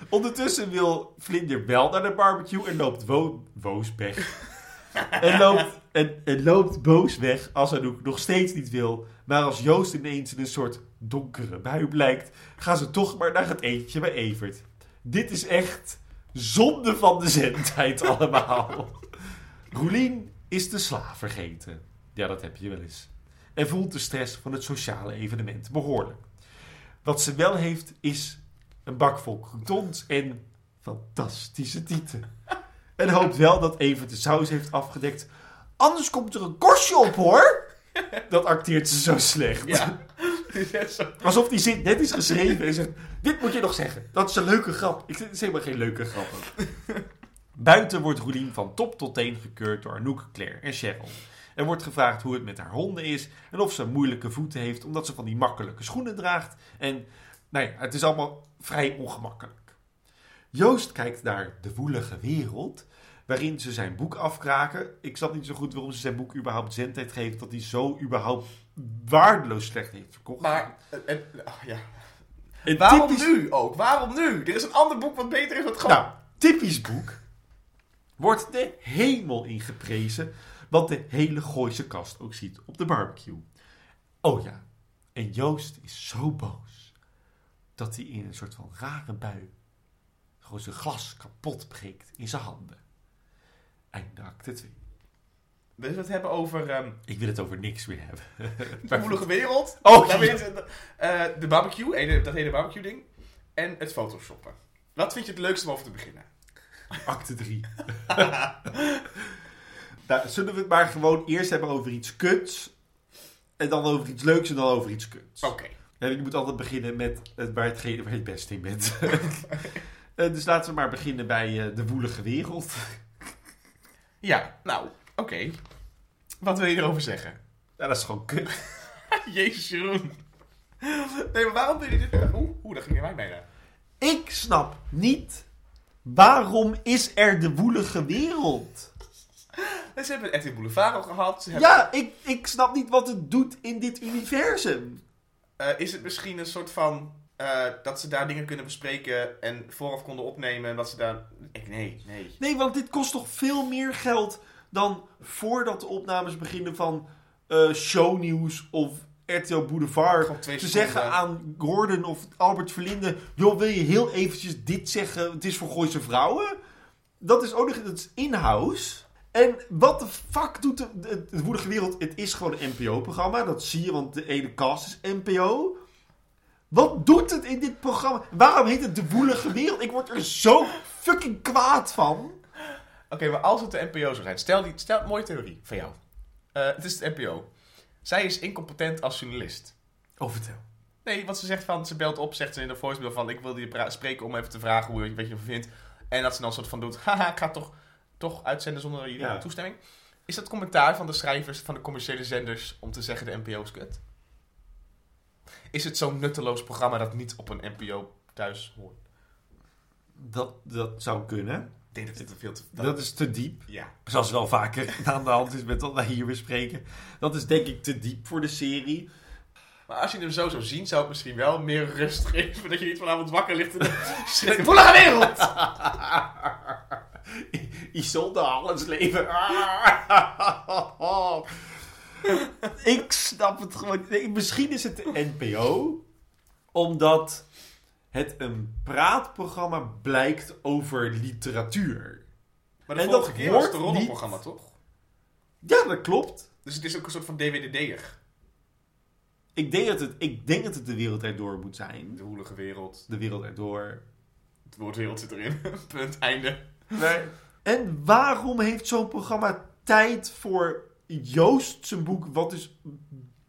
Ondertussen wil Vlinder wel naar de barbecue en loopt wo woos weg. [LAUGHS] en, loopt, loopt boos weg als Anouk nog steeds niet wil. Maar als Joost ineens in een soort donkere bui blijkt, gaan ze toch maar naar het eentje bij Evert. Dit is echt zonde van de zendtijd [LAUGHS] allemaal. Roelien is de slaaf vergeten. Ja, dat heb je wel eens. En voelt de stress van het sociale evenement behoorlijk. Wat ze wel heeft is een bak vol croutons en fantastische tieten. En hoopt wel dat Evert de saus heeft afgedekt. Anders komt er een korstje op hoor. Dat acteert ze zo slecht. Ja. [LAUGHS] Alsof die zin net is geschreven en zegt: Dit moet je nog zeggen. Dat is een leuke grap. Ik is helemaal geen leuke grap. [LAUGHS] Buiten wordt Roelien van top tot teen gekeurd door Anouk, Claire en Cheryl. Er wordt gevraagd hoe het met haar honden is en of ze moeilijke voeten heeft omdat ze van die makkelijke schoenen draagt. En nou ja, het is allemaal vrij ongemakkelijk. Joost kijkt naar de woelige wereld, waarin ze zijn boek afkraken. Ik snap niet zo goed waarom ze zijn boek überhaupt zendtijd geeft, dat hij zo überhaupt waardeloos slecht heeft verkocht. Maar, en, en- ah, ja. Een Waarom typisch- nu ook? Waarom nu? Er is een ander boek wat beter is. Wat gewoon... Nou, typisch boek. Wordt de hemel ingeprezen. Wat de hele Gooise kast ook ziet op de barbecue. Oh ja, en Joost is zo boos dat hij in een soort van rare bui gewoon zijn glas kapot breekt in zijn handen. Einde acte 2. Willen we het hebben over ehm, Ik wil het over niks meer hebben. [LAUGHS] de woelige wereld? Oh, ja. je, eh, de barbecue, dat hele barbecue ding. En het photoshoppen. Wat vind je het leukste om over te beginnen? Acte 3. [LAUGHS] [LAUGHS] nou, zullen we het maar gewoon eerst hebben over iets kuts. En dan over iets leuks en dan over iets kuts. Oké. Ja, je moet altijd beginnen met het, waar, hetgene waar je het beste in bent. Eh, dus laten we maar beginnen bij eh, de woelige wereld. Ja, nou, oké. Wat wil je erover zeggen? Ja, dat is gewoon kut. [LAUGHS] Jezus, Jeroen. Nee, maar waarom wil je dit... Oeh, oeh daar ging je mij bijna. Ik snap niet waarom is er de woelige wereld? Ze hebben het RTL Boulevard al gehad. Hebben, Ja, ik, ik snap niet wat het doet in dit universum. Eh, is het misschien een soort van... eh, dat ze daar dingen kunnen bespreken en vooraf konden opnemen en dat ze daar... Ik, nee, nee. Nee, want dit kost toch veel meer geld dan voordat de opnames beginnen van eh, shownieuws of RTL Boulevard. Te zeggen aan Gordon of Albert Verlinde: joh, wil je heel eventjes dit zeggen? Het is voor Gooise vrouwen. Dat is ook nog dat is in-house. En wat de fuck doet de, de, wereld? Het is gewoon een NPO-programma. Dat zie je, want de ene cast is NPO. Wat doet het in dit programma? Waarom heet het de woelige wereld? Ik word er zo fucking kwaad van. Oké, maar als het de NPO zou zijn... Stel, die, stel mooie theorie van jou. Eh, het is de NPO. Zij is incompetent als journalist. Oh, vertel. Nee, want ze zegt van, ze belt op, zegt ze in de voicemail van, ik wilde je spreken om even te vragen hoe je, wat je ervan vindt. En dat ze dan een soort van doet, haha, ik ga toch, toch uitzenden zonder jullie Ja. toestemming. Is dat commentaar van de schrijvers van de commerciële zenders om te zeggen de NPO is kut? Is het zo'n nutteloos programma dat niet op een NPO thuis hoort? Dat, dat zou kunnen. Ik denk dat dit veel te... Dat is te diep. Ja. Zoals wel vaker [LAUGHS] aan de hand is met wat wij hier bespreken. Dat is denk ik te diep voor de serie. Maar als je hem zo zou zien, zou het misschien wel meer rust geven. Dat je niet vanavond wakker ligt en Volle [LAUGHS] wereld! [LAUGHS] Isolde alles leven. [LAUGHS] ik snap het gewoon. Nee, misschien is het de NPO. Omdat het een praatprogramma blijkt over literatuur. Maar de En vorige dat keer was het een niet- roddelprogramma, toch? Ja, dat klopt. Dus het is ook een soort van DWDD'er. Ik denk dat het, ik denk dat het de wereld erdoor moet zijn. De woelige wereld. De wereld erdoor. Het woord wereld zit erin. [LAUGHS] Punt, einde. En waarom heeft zo'n programma tijd voor Joost zijn boek, wat dus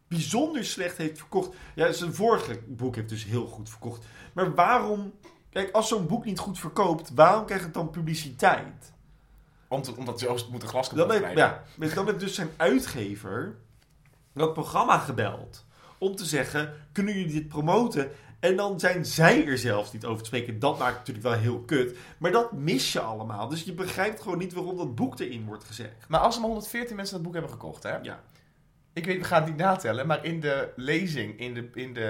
bijzonder slecht heeft verkocht? Ja, zijn vorige boek heeft dus heel goed verkocht. Maar waarom, kijk, als zo'n boek niet goed verkoopt, waarom krijgt het dan publiciteit? Om te- omdat Joost moet een glas knijpen. ja, dan heeft dus zijn uitgever dat programma gebeld om te zeggen, kunnen jullie dit promoten? En dan zijn zij er zelfs niet over te spreken. Dat maakt het natuurlijk wel heel kut. Maar dat mis je allemaal. Dus je begrijpt gewoon niet waarom dat boek erin wordt gezegd. Maar als er maar 114 mensen dat boek hebben gekocht, hè? Ja. Ik weet, we gaan het niet natellen, maar in de lezing, in de... In de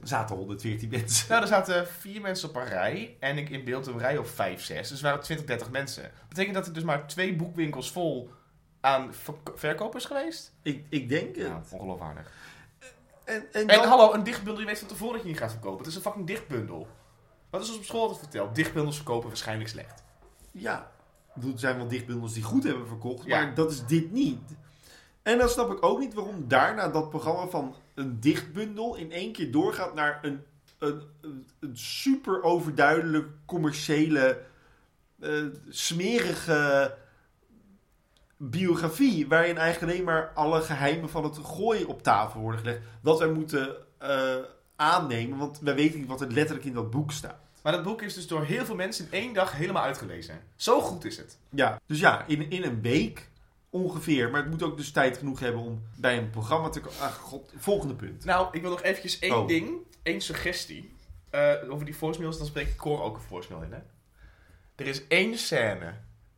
Er zaten 114 mensen. nou, er zaten vier mensen op een rij en ik in beeld een rij of vijf, zes. Dus er waren 20, 30 mensen. Dat betekent dat er dus maar twee boekwinkels vol aan verk- verkopers geweest? Ik, ik denk het. Ja, ongeloofwaardig. En, en, hallo, een dichtbundel, je weet van tevoren dat je niet gaat verkopen. Het is een fucking dichtbundel. Wat is ons op school altijd verteld? Dichtbundels verkopen waarschijnlijk slecht. Ja, er zijn wel dichtbundels die goed hebben verkocht. Ja. Maar dat is dit niet. En dan snap ik ook niet waarom daarna dat programma van een dichtbundel in één keer doorgaat naar een, een, een, een super overduidelijk commerciële, eh, smerige biografie. Waarin eigenlijk alleen maar alle geheimen van het gooi op tafel worden gelegd. Wat wij moeten eh, aannemen, want wij weten niet wat er letterlijk in dat boek staat. Maar dat boek is dus door heel veel mensen in één dag helemaal uitgelezen. Zo goed is het. Ja, dus ja, in, in een week ongeveer. Maar het moet ook dus tijd genoeg hebben om bij een programma te komen. Ah, god, volgende punt. Nou, ik wil nog eventjes één Oh. ding, één suggestie. Eh, over die voicemails, dan spreek ik Cor ook een voicemail in, hè. Er is één scène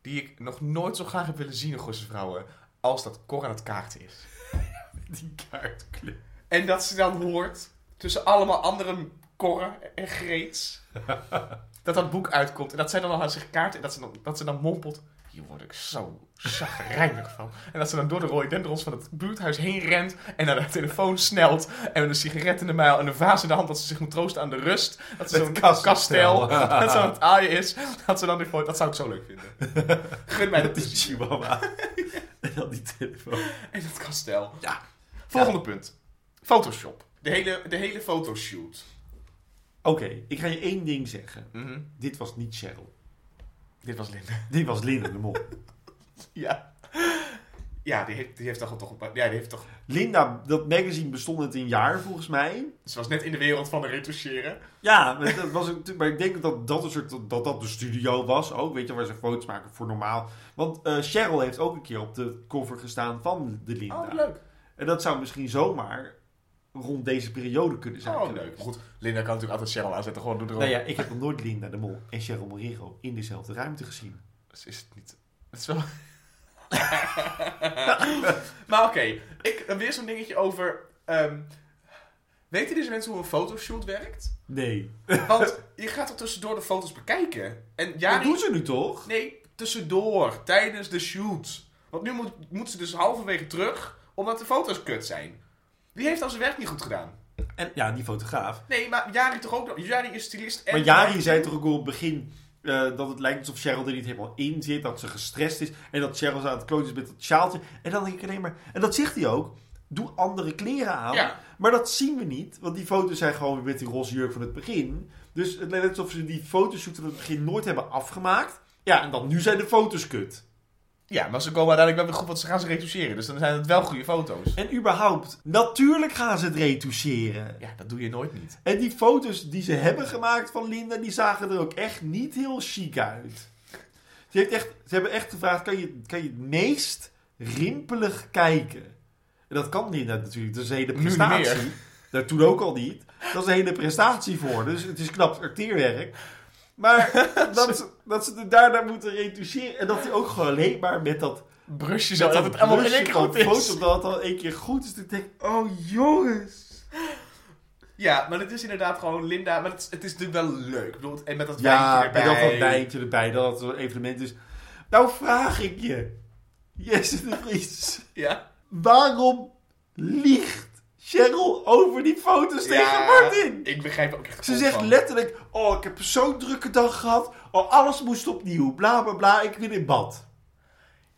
die ik nog nooit zo graag heb willen zien in Vrouwen... als dat Cor aan het kaarten is. [LAUGHS] Die kaartclub. En dat ze dan hoort, tussen allemaal andere korren en greets... [LAUGHS] dat dat boek uitkomt. En dat zij dan al aan zich kaart en dat ze dan, dat ze dan mompelt... hier word ik zo chagrijnig van. En dat ze dan door de rhododendrons van het buurthuis heen rent en naar de telefoon snelt. En met een sigaret in de muil en een vaas in de hand dat ze zich moet troosten aan de rust. Dat ze zo'n kastel, [LAUGHS] dat ze aan het aaien is. Dat ze dan foto, dat zou ik zo leuk vinden. Gun mij [LAUGHS] dat Die chihuahua. [LAUGHS] en dan die telefoon. En dat kastel. Ja. Volgende punt. Photoshop. De hele, de hele fotoshoot. Oké, ik ga je één ding zeggen. Mhm. Dit was niet Cheryl. Dit was Linde. Dit was Linda de Mol. [LAUGHS] Ja. Ja, die heeft, die heeft toch, toch, ja, die heeft toch... Linda, dat magazine bestond het een jaar volgens mij. Ze was net in de wereld van de retoucheren. Ja, maar, dat was, een- maar ik denk dat dat, een soort, dat dat de studio was ook. Weet je, waar ze foto's maken voor normaal. Want eh, Cheryl heeft ook een keer op de cover gestaan van de Linda. Oh, leuk. En dat zou misschien zomaar rond deze periode kunnen zijn. Oh, leuk. Maar goed, Linda kan natuurlijk altijd Cheryl aanzetten. Gewoon door de Nou ja, ik heb nog nooit Linda de Mol en Cheryl Morero in dezelfde ruimte gezien. Dus is het niet... Het is wel... [LAUGHS] maar oké, ik heb weer zo'n dingetje over... ehm, weten deze mensen hoe een fotoshoot werkt? Nee. Want [LAUGHS] je gaat er tussendoor de foto's bekijken. En Dat Jari... doen ze nu toch? Nee, tussendoor. Tijdens de shoot. Want nu moet, moet ze dus halverwege terug, omdat de foto's kut zijn. Wie heeft al zijn werk niet goed gedaan? En ja, die fotograaf. Nee, maar Jari toch ook. Jari is stylist en... Maar Jari zei toch ook al op het begin eh, dat het lijkt alsof Cheryl er niet helemaal in zit. Dat ze gestrest is. En dat Cheryl aan het kloten is met dat sjaaltje. En dan denk ik alleen maar... En dat zegt hij ook. Doe andere kleren aan. Ja. Maar dat zien we niet. Want die foto's zijn gewoon weer met die roze jurk van het begin. Dus het lijkt alsof ze die fotoshoot van het begin nooit hebben afgemaakt. Ja, en dan nu zijn de foto's kut. Ja, maar ze komen uiteindelijk wel weer goed, want ze gaan ze retoucheren. Dus dan zijn het wel goede foto's. En überhaupt, natuurlijk gaan ze het retoucheren. Ja, dat doe je nooit niet. En die foto's die ze hebben gemaakt van Linda, die zagen er ook echt niet heel chic uit. Ze, heeft echt, ze hebben echt gevraagd, kan je, kan je het meest rimpelig kijken? En dat kan Linda natuurlijk, dat is een hele prestatie. Dat toen ook al niet. Dat is een hele prestatie voor, dus het is knap acteerwerk. Maar [LAUGHS] dat, dat ze het daarna moeten retoucheren. En dat hij ook gewoon alleen maar met dat Brusje zo, dat het allemaal in één keer van goed is. foto, dat het al één keer goed is. Dan denk ik, oh jongens. Ja, maar het is inderdaad gewoon Linda. Maar het is, het is natuurlijk wel leuk. Ik bedoel, en met dat Ja, wijntje en erbij. dan dat wijntje erbij, dat het zo'n evenement is. Nou vraag ik je, Jesse de Vries, Ja. waarom liegt Cheryl over die foto's tegen Martin? Ik begrijp ook echt Ze zegt van. letterlijk, oh ik heb zo'n drukke dag gehad, oh alles moest opnieuw, bla bla bla, ik wil in bad.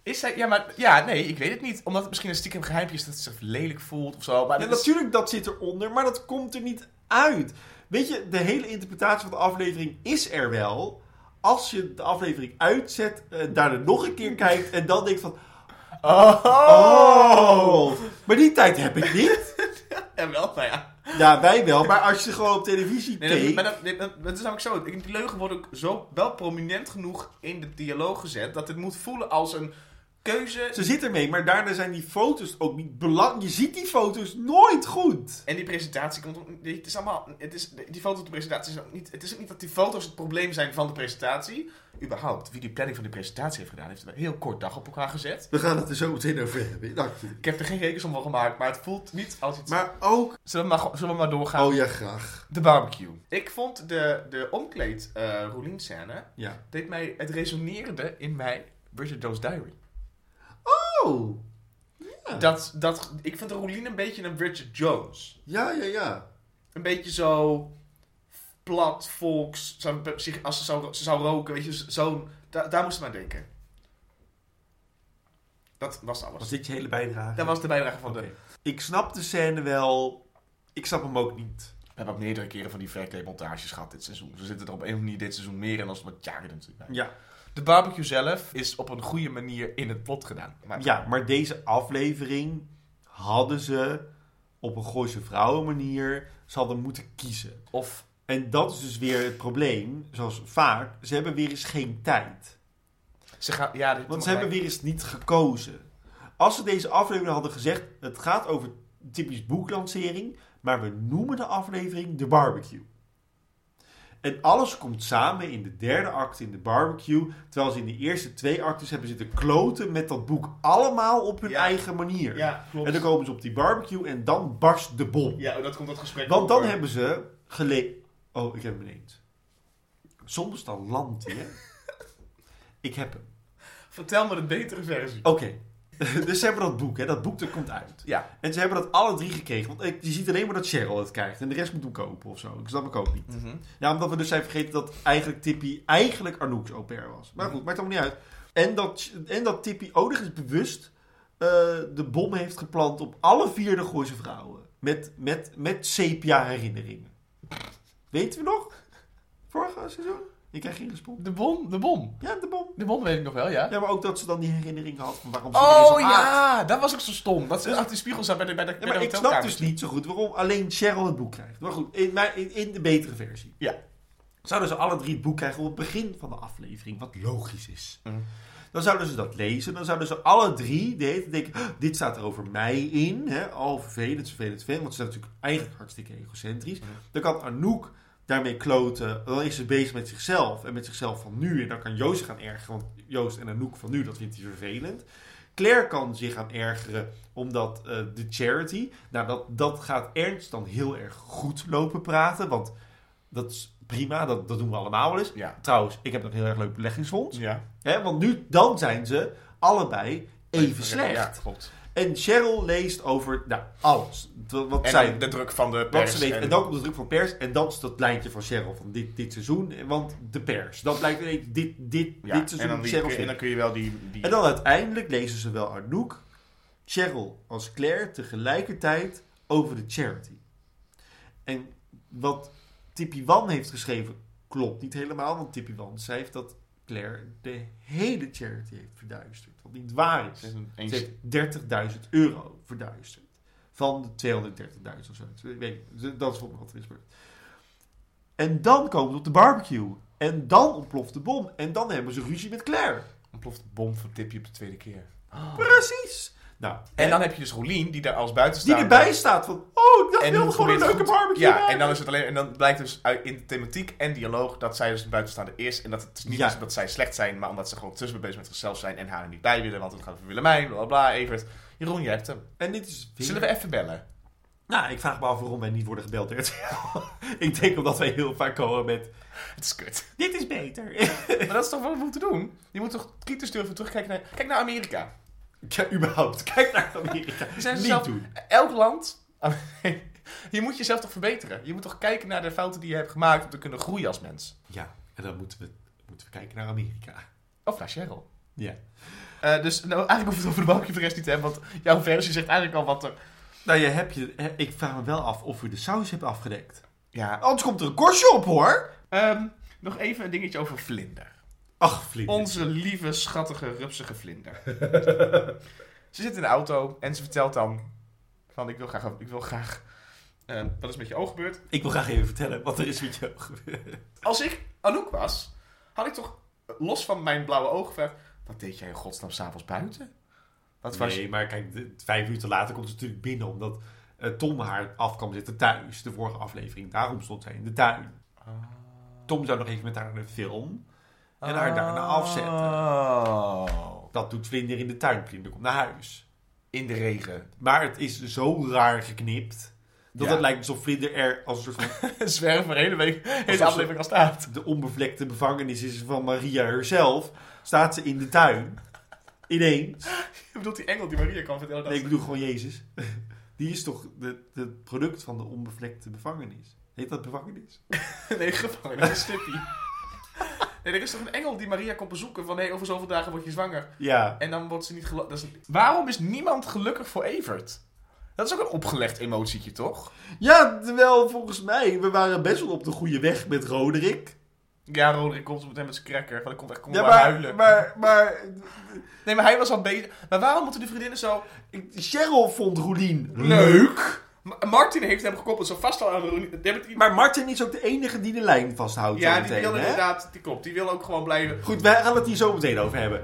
Is zij, ja, maar ja, nee, ik weet het niet. Omdat het misschien een stiekem geheimpje is dat ze zich lelijk voelt of zo. Maar Ja, dat is- natuurlijk, dat zit eronder, maar dat komt er niet uit. Weet je, de hele interpretatie van de aflevering is er wel. Als je de aflevering uitzet, eh, daar er nog een keer kijkt en dan denkt van... Oh! Oh! Maar die tijd heb ik niet. Ja, wel, nou ja. Ja, wij wel, maar als je gewoon op televisie Nee, keek... maar dat, dit- dat, dat is namelijk zo. Die leugen worden ook zo wel prominent genoeg in de dialoog gezet. Dat het moet voelen als een keuze. Ze zit ermee, maar daarna zijn die foto's ook niet belangrijk. Je ziet die foto's nooit goed. En die presentatie komt. ook- Het is allemaal. Het is, die foto's op de presentatie is ook niet. Het is ook niet dat die foto's het probleem zijn van de presentatie. Überhaupt, wie die planning van die presentatie heeft gedaan, heeft een heel kort dag op elkaar gezet. We gaan het er zo meteen over hebben. Dank je. Ik heb er geen rekensom van gemaakt, maar het voelt niet als iets. Maar ook... Zullen we maar, zullen we maar doorgaan? Oh ja, graag. De barbecue. Ik vond de, de omkleed eh Roelien scène Ja. deed mij, het resoneerde in mij Bridget Jones' Diary. Oh. Ja. Dat, dat, ik vind Roelien een beetje een Bridget Jones. Ja, ja, ja. Een beetje zo plat, volks, zo, als ze zou, ze zou roken, weet je, zo, da- daar moest ik aan denken. Dat was alles. Was dit je hele bijdrage? Dat was de bijdrage van de... Ik snap de scène wel. Ik snap hem ook niet. We hebben ook meerdere keren van die verkleedmontages gehad dit seizoen. We zitten er op een of andere manier dit seizoen meer in als wat jaren natuurlijk bij. Ja. De barbecue zelf is op een goede manier in het plot gedaan. Maar ja, maar deze aflevering hadden ze op een Gooise vrouwen manier... Ze hadden moeten kiezen. Of En dat is dus weer het probleem. Zoals vaak, ze hebben weer eens geen tijd. ze gaan... Ja, dit- Want ze hebben weer eens niet gekozen. Als ze deze aflevering hadden gezegd... Het gaat over typisch boeklancering... Maar we noemen de aflevering de barbecue. En alles komt samen in de derde acte in de barbecue. Terwijl ze in de eerste twee actes hebben zitten kloten met dat boek. Allemaal op hun Ja. eigen manier. Ja, klopt. En dan komen ze op die barbecue en dan barst de bom. Ja, dat komt dat gesprek Want dan over. hebben ze gele... Oh, ik heb hem ineens. Soms dan landt hij, hè? [LAUGHS] ik heb hem. Vertel me de betere versie. Oké. [LAUGHS] dus ze hebben dat boek, hè. Dat boek dat komt uit. Ja. En ze hebben dat alle drie gekregen. Want je ziet alleen maar dat Cheryl het krijgt. En de rest moet hem kopen of zo. Ik snap ik ook niet. Mhm. Ja, omdat we dus zijn vergeten dat eigenlijk Tippy eigenlijk Arnoek's au pair was. Maar goed, maakt allemaal niet uit. En dat, en dat Tippy ook nog eens bewust eh, de bom heeft geplant op alle vier de Gooise vrouwen. Met, met, met sepia herinneringen. Weten we nog? Vorige seizoen? Ik krijg geen respons. De bom, de bom. Ja, de bom. De bom weet ik nog wel, ja. Ja, maar ook dat ze dan die herinnering had van waarom ze Oh ja, dat was ook zo stom. Dat ze achter de spiegel staan bij de, bij de, Ja, maar de ik snap dus niet zo goed waarom alleen Cheryl het boek krijgt. Maar goed, in, in, in de betere versie. Ja. Zouden ze alle drie het boek krijgen op het begin van de aflevering, wat logisch is. Mhm. Dan zouden ze dat lezen. Dan zouden ze alle drie de denken, "Oh, dit staat er over mij in. Hè? Oh, vervelend, vervelend, vervelend. Want ze zijn natuurlijk eigenlijk hartstikke egocentrisch. Mhm. Dan kan Anouk daarmee kloten. Dan is ze bezig met zichzelf en met zichzelf van nu. En dan kan Joost zich gaan ergeren, want Joost en Anouk van nu, dat vindt hij vervelend. Claire kan zich gaan ergeren omdat eh, de charity. Nou, dat, dat gaat Ernst dan heel erg goed lopen praten. Want dat is prima, dat, dat doen we allemaal wel eens. Ja. Trouwens, ik heb nog een heel erg leuk beleggingsfonds. Ja. Hè, want nu, dan zijn ze allebei even slecht. Ja, klopt. En Cheryl leest over nou, alles. Wat En zij, dan de druk van de wat pers. ze weet. En, dan komt de druk van pers. En dan is dat lijntje van Cheryl van dit, dit seizoen. Want de pers. Dan blijkt ineens dit, dit, ja, dit en, seizoen dan die, Cheryl's en dan kun je wel die... die En dan uiteindelijk lezen ze wel Arnoek, Cheryl als Claire tegelijkertijd over de charity. En wat Tippy Wan heeft geschreven klopt niet helemaal. Want Tippy Wan schrijft dat Claire de hele charity heeft verduisterd. Wat niet waar is. Ze heeft 30.000 euro verduisterd. Van de 230.000 of zo. Ik weet niet. Dat is volgens mij wat er is gebeurd. En dan komen ze op de barbecue. En dan ontploft de bom. En dan hebben ze ruzie met Claire. ontploft de bom van Tippy op de tweede keer. Precies. Nou, En dan heb je dus Rolien, die daar als die buitenstaander... erbij staat van, oh, wilde die gewoon een leuke barbecue Ja, maken. en dan, is het alleen, en dan blijkt dus uit, in de thematiek en dialoog dat zij dus een buitenstaander is. En dat het niet Ja. is omdat zij slecht zijn, maar omdat ze gewoon tussen bezig met zichzelf zijn en haar er niet bij willen. Want het gaat over Willemijn, bla bla bla, Evert. Jeroen, je hebt hem. En dit is... Zullen we even bellen? Nou, ik vraag me af waarom wij niet worden gebeld. door RTL. [LAUGHS] ik denk omdat wij heel vaak komen met, Het is kut. dit is beter. Maar dat is toch wat we moeten doen? Je moet toch kritisch durven terugkijken naar... Kijk naar Amerika. Ja, überhaupt. Kijk naar Amerika. Niet zelf- doen. Elk land... [LAUGHS] je moet jezelf toch verbeteren? Je moet toch kijken naar de fouten die je hebt gemaakt om te kunnen groeien als mens? Ja, en dan moeten we, moeten we kijken naar Amerika. Of naar Cheryl. Ja. Eh, dus nou, eigenlijk we het over de barbecue voor de rest niet te hebben, want jouw versie zegt eigenlijk al wat er... Nou, je hebt je, ik vraag me wel af of we de saus hebben afgedekt. Ja, Anders komt er een korstje op, hoor. Ehm, nog even een dingetje over Vlinder. Ach, vlieg. Onze lieve, schattige, rupsige Vlinder. [LAUGHS] ze zit in de auto en ze vertelt dan... Van, ik wil graag... Ik wil graag eh, wat is met je oog gebeurd? Ik wil graag even vertellen wat er is met je gebeurd. Als ik Anouk was, had ik toch los van mijn blauwe ogen gevraagd... Wat deed jij in godsnaam s'avonds buiten? Wat was je... Nee, maar kijk, vijf minuten later komt ze natuurlijk binnen omdat eh, Tom haar af kwam zitten thuis. De vorige aflevering. Daarom stond zij in de tuin. Tom zou nog even met haar naar de film en haar daarna afzetten. Oh. Dat doet Vlinder in de tuin. Vlinder komt naar huis. In de regen. Maar het is zo raar geknipt. Dat Ja. het lijkt alsof Vlinder er als een soort van [LAUGHS] Zwerven voor de hele week. Ze- aflevering al staat. de onbevlekte bevangenis is van Maria herself. Staat ze in de tuin. Ineens. Je [LAUGHS] bedoelt die engel die Maria kan vertellen dat Nee, ik bedoel gewoon Jezus. [LAUGHS] Die is toch de- het product van de onbevlekte bevangenis. Heet dat bevangenis? Nee, gevangen. Dat is Stippy. Nee, er is toch een engel die Maria komt bezoeken van... nee, over zoveel dagen word je zwanger. Ja. En dan wordt ze niet gelukkig. Waarom is niemand gelukkig voor Evert? Dat is ook een opgelegd emotietje, toch? Ja, terwijl volgens mij, we waren best wel op de goede weg met Roderick. Ja, Roderick komt meteen met zijn cracker. Want ik kon echt kon Ja, maar maar, huilen. maar, maar Nee, maar hij was al bezig. Maar waarom moeten die vriendinnen zo... ik- Cheryl vond Roelien Leuk. Ma- Martin heeft hem gekoppeld zo vast al aan de... Die hebben het- Maar Martin is ook de enige die de lijn vasthoudt. ja, die wil hè? inderdaad... Die klopt. Die wil ook gewoon blijven... Goed, wij gaan het hier zo meteen over hebben.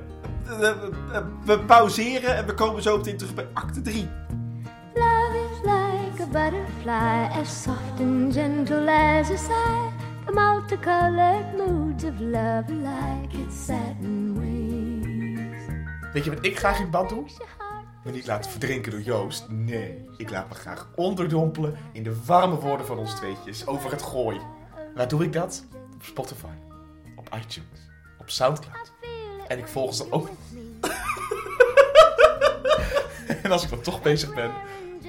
Eh, We, we- we pauzeren en we komen zo meteen terug bij acte 3. Love is like a butterfly, as soft and gentle as a sigh. The multicolored moods of love like its satin wings. Weet je wat ik graag in bad doe? Me niet laten verdrinken door Joost. Nee, ik laat me graag onderdompelen in de warme woorden van ons tweetjes over het gooi. Waar doe ik dat? Op Spotify, op iTunes, op Soundcloud. En ik volg ze ook. [LAUGHS] En als ik dan toch bezig ben,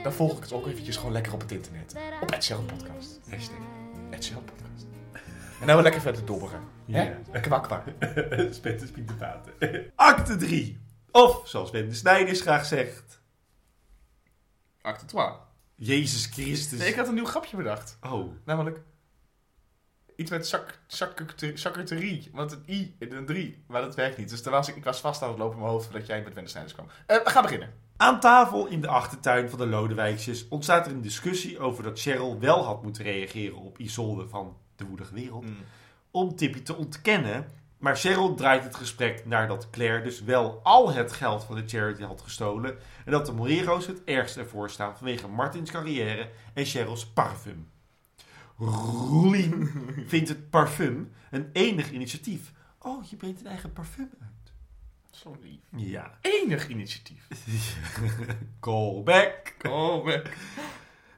dan volg ik het ook eventjes gewoon lekker op het internet. Op Ed Sheeran Podcast. Hashtag Ed Sheeran Podcast. En nou weer lekker verder dobberen. Ja. Ja. Kwak, kwak. [LAUGHS] Spitten, spieten, paten. Acte 3. Of, zoals de Snijders graag zegt... Acte 12. Jezus Christus. Nee, ik had een nieuw grapje bedacht. Oh. Namelijk iets met zak. Want het i in een 3. Maar dat werkt niet. Dus daar was ik, ik was vast aan het lopen in mijn hoofd voordat jij met Wende Snijders kwam. Eh, we gaan beginnen. Aan tafel in de achtertuin van de Lodewijkjes ontstaat er een discussie over dat Cheryl wel had moeten reageren op Isolde van De Woedige Wereld. Om Tippy te ontkennen. Maar Cheryl draait het gesprek naar dat Claire dus wel al het geld van de charity had gestolen. En dat de Morero's het ergste ervoor staan vanwege Martins carrière en Cheryl's parfum. Roelien [LAUGHS] vindt het parfum een enig initiatief. Oh, je brengt een eigen parfum uit. Zo lief. Ja. Enig initiatief. [LAUGHS] Callback. Man.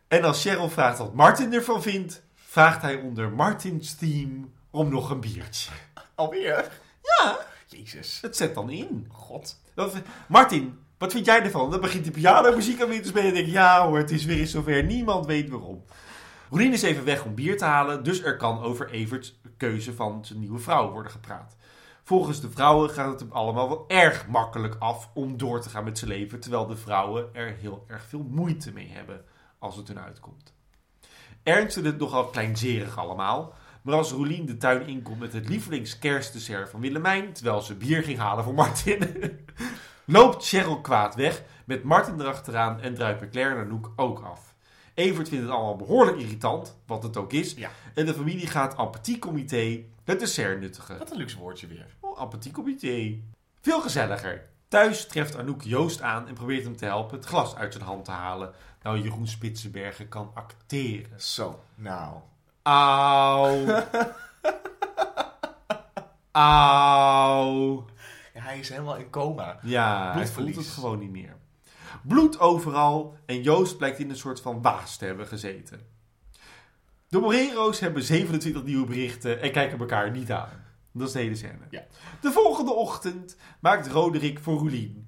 En als Cheryl vraagt wat Martin ervan vindt, vraagt hij onder Martins team om nog een biertje. Alweer? Ja, Jezus. het zet dan in. God. Dat- Martin, wat vind jij ervan? Dan begint de pianomuziek aan weer te spelen en denk ik, ja hoor, het is weer eens zover. Niemand weet waarom. Roelien is even weg om bier te halen, dus er kan over Everts keuze van zijn nieuwe vrouw worden gepraat. Volgens de vrouwen gaat het hem allemaal wel erg makkelijk af om door te gaan met zijn leven, terwijl de vrouwen er heel erg veel moeite mee hebben als het hun uitkomt. Ernst vindt het nogal kleinzerig allemaal, maar als Roelien de tuin inkomt met het lievelingskerstdessert van Willemijn, terwijl ze bier ging halen voor Martin, [LAUGHS] loopt Cheryl kwaad weg met Martin erachteraan en druipen Claire en Anouk ook af. Evert vindt het allemaal behoorlijk irritant, wat het ook is, Ja. en de familie gaat en petit comité het dessert nuttigen. Wat een luxe woordje weer. Oh, en petit comité. Veel gezelliger. Thuis treft Anouk Joost aan en probeert hem te helpen het glas uit zijn hand te halen. Nou, Jeroen Spitsenbergen kan acteren. Zo, nou. Auw. Auw. Ja, hij is helemaal in coma. Ja, hij voelt het gewoon niet meer. Bloed overal en Joost blijkt in een soort van waas te hebben gezeten. De Morero's hebben 27 nieuwe berichten en kijken elkaar niet aan. Dat is de hele scène. Ja. De volgende ochtend maakt Roderick voor Roelien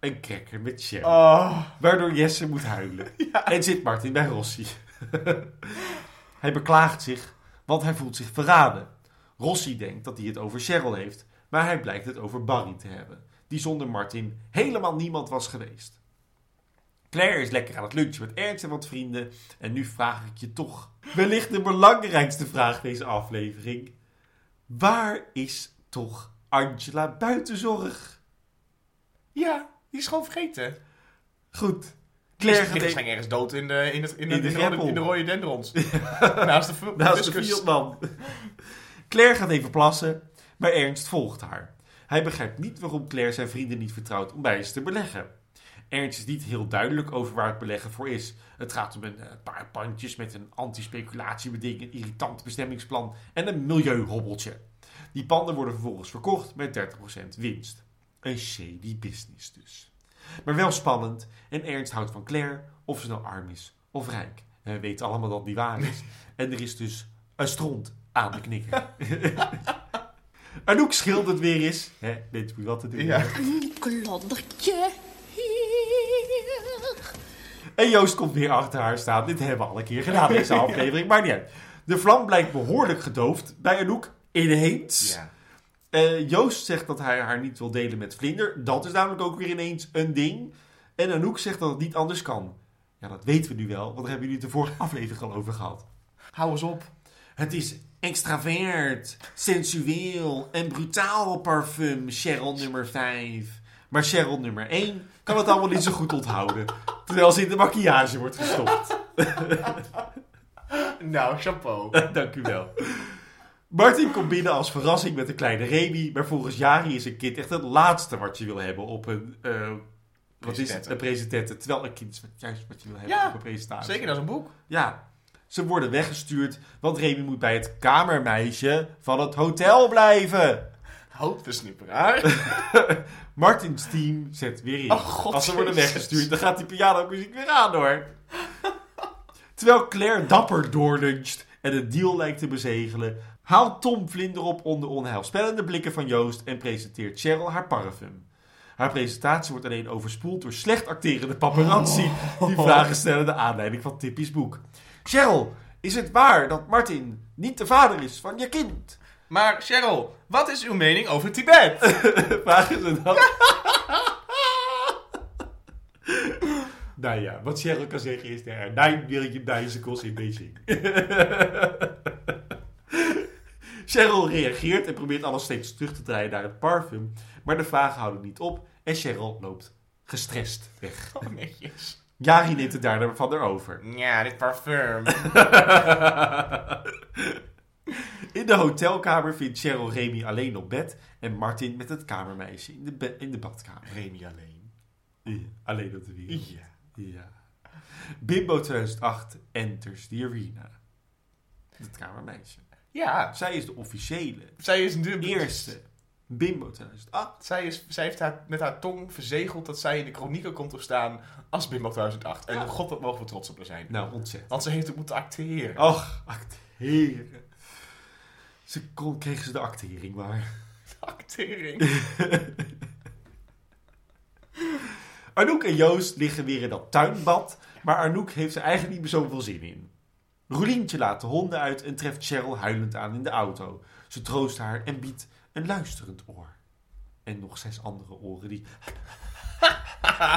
een cracker met jam. Oh. Waardoor Jesse moet huilen. [LAUGHS] En zit Martin bij Rossi. [LAUGHS] hij beklaagt zich, want hij voelt zich verraden. Rossi denkt dat hij het over Cheryl heeft, maar hij blijkt het over Barry te hebben, die zonder Martin helemaal niemand was geweest. Claire is lekker aan het lunchen met Ernst en wat vrienden. En nu vraag ik je toch, wellicht de belangrijkste vraag deze aflevering. Waar is toch Angela buitenzorg? Ja, die is gewoon vergeten. Goed. Claire ging ergens dood in de, in het, in de, In de in de, rode, in de rode dendrons. [LAUGHS] Naast de, Naast de. Claire gaat even plassen, maar Ernst volgt haar. Hij begrijpt niet waarom Claire zijn vrienden niet vertrouwt om bij ze te beleggen. Ernst is niet heel duidelijk over waar het beleggen voor is. Het gaat om een eh, paar pandjes met een anti-speculatiebeding, een irritant bestemmingsplan en een milieuhobbeltje. Die panden worden vervolgens verkocht met 30% winst. Een shady business dus. Maar wel spannend en Ernst houdt van Claire, of ze nou arm is of rijk. En we weten allemaal dat niet waar is. En er is dus een stront aan de knikker. [LAUGHS] Anouk schildert weer eens. Hè, weet je wat te doen. Ja. Een kloddertje hier. En Joost komt weer achter haar staan. Dit hebben we al een keer gedaan, deze [LAUGHS] aflevering. Maar niet uit. De vlam blijkt behoorlijk gedoofd bij Anouk. Ineens. Ja. Eh, Joost zegt dat hij haar niet wil delen met Vlinder. Dat is namelijk ook weer ineens een ding. En Anouk zegt dat het niet anders kan. Ja, dat weten we nu wel, want daar hebben jullie het de vorige [LAUGHS] aflevering al over gehad. Hou eens op. Het is extravert, sensueel en brutaal parfum, Cheryl nummer 5. Maar Cheryl nummer 1 kan het allemaal niet zo goed onthouden. Terwijl ze in de maquillage wordt gestopt. [LAUGHS] Nou, chapeau. Dank u wel. Martin komt binnen als verrassing met een kleine Remy. Maar volgens Jari is een kind echt het laatste wat je wil hebben op een... eh, wat is het? Een. Terwijl een kind is juist wat je wil hebben Ja, op een presentatie. Zeker, dat is een boek. Ja, ze worden weggestuurd, want Remy moet bij het kamermeisje van het hotel blijven. Houtversnipperaar. [LAUGHS] Martins team zet weer in. Oh, God, Als ze worden weggestuurd, dan gaat die pianomuziek weer aan hoor. [LAUGHS] Terwijl Claire dapper doorluncht en het deal lijkt te bezegelen, haalt Tom Vlinder op onder onheilspellende blikken van Joost en presenteert Cheryl haar parfum. Haar presentatie wordt alleen overspoeld door slecht acterende paparazzi die vragen stellen naar aanleiding van Tippy's boek. Cheryl, is het waar dat Martin niet de vader is van je kind? Maar Cheryl, wat is uw mening over Tibet? [LAUGHS] Vragen ze dan. nou ja, wat Cheryl kan zeggen is er 9 million bicycles in Beijing. Cheryl reageert en probeert alles steeds terug te draaien naar het parfum. Maar de vragen houden niet op en Cheryl loopt gestrest weg. Oh, netjes. Jari neemt het daarna van haar over. Ja, dit parfum. In de hotelkamer vindt Cheryl Remy alleen op bed en Martin met het kamermeisje in de, in de badkamer. Remy alleen. Ja, alleen op de wereld. Ja. Ja. Bimbo 2008 enters the arena. Het kamermeisje. Ja, Zij is de officiële zij is de eerste Bimbo 2008. Zij, is, zij heeft haar, met haar tong verzegeld dat zij in de chronieken komt te staan als Bimbo 2008. En Ja. god, wat mogen we trots op haar zijn. Nou, ontzettend. Want ze heeft ook moeten acteren. Och, acteren. Ze kon, kreeg ze de actering maar. [LAUGHS] Actering. [LAUGHS] Arnoek en Joost liggen weer in dat tuinbad, maar Arnoek heeft er eigenlijk niet meer zoveel zin in. Roelientje laat de honden uit en treft Cheryl huilend aan in de auto. Ze troost haar en biedt een luisterend oor. En nog zes andere oren die [LAUGHS]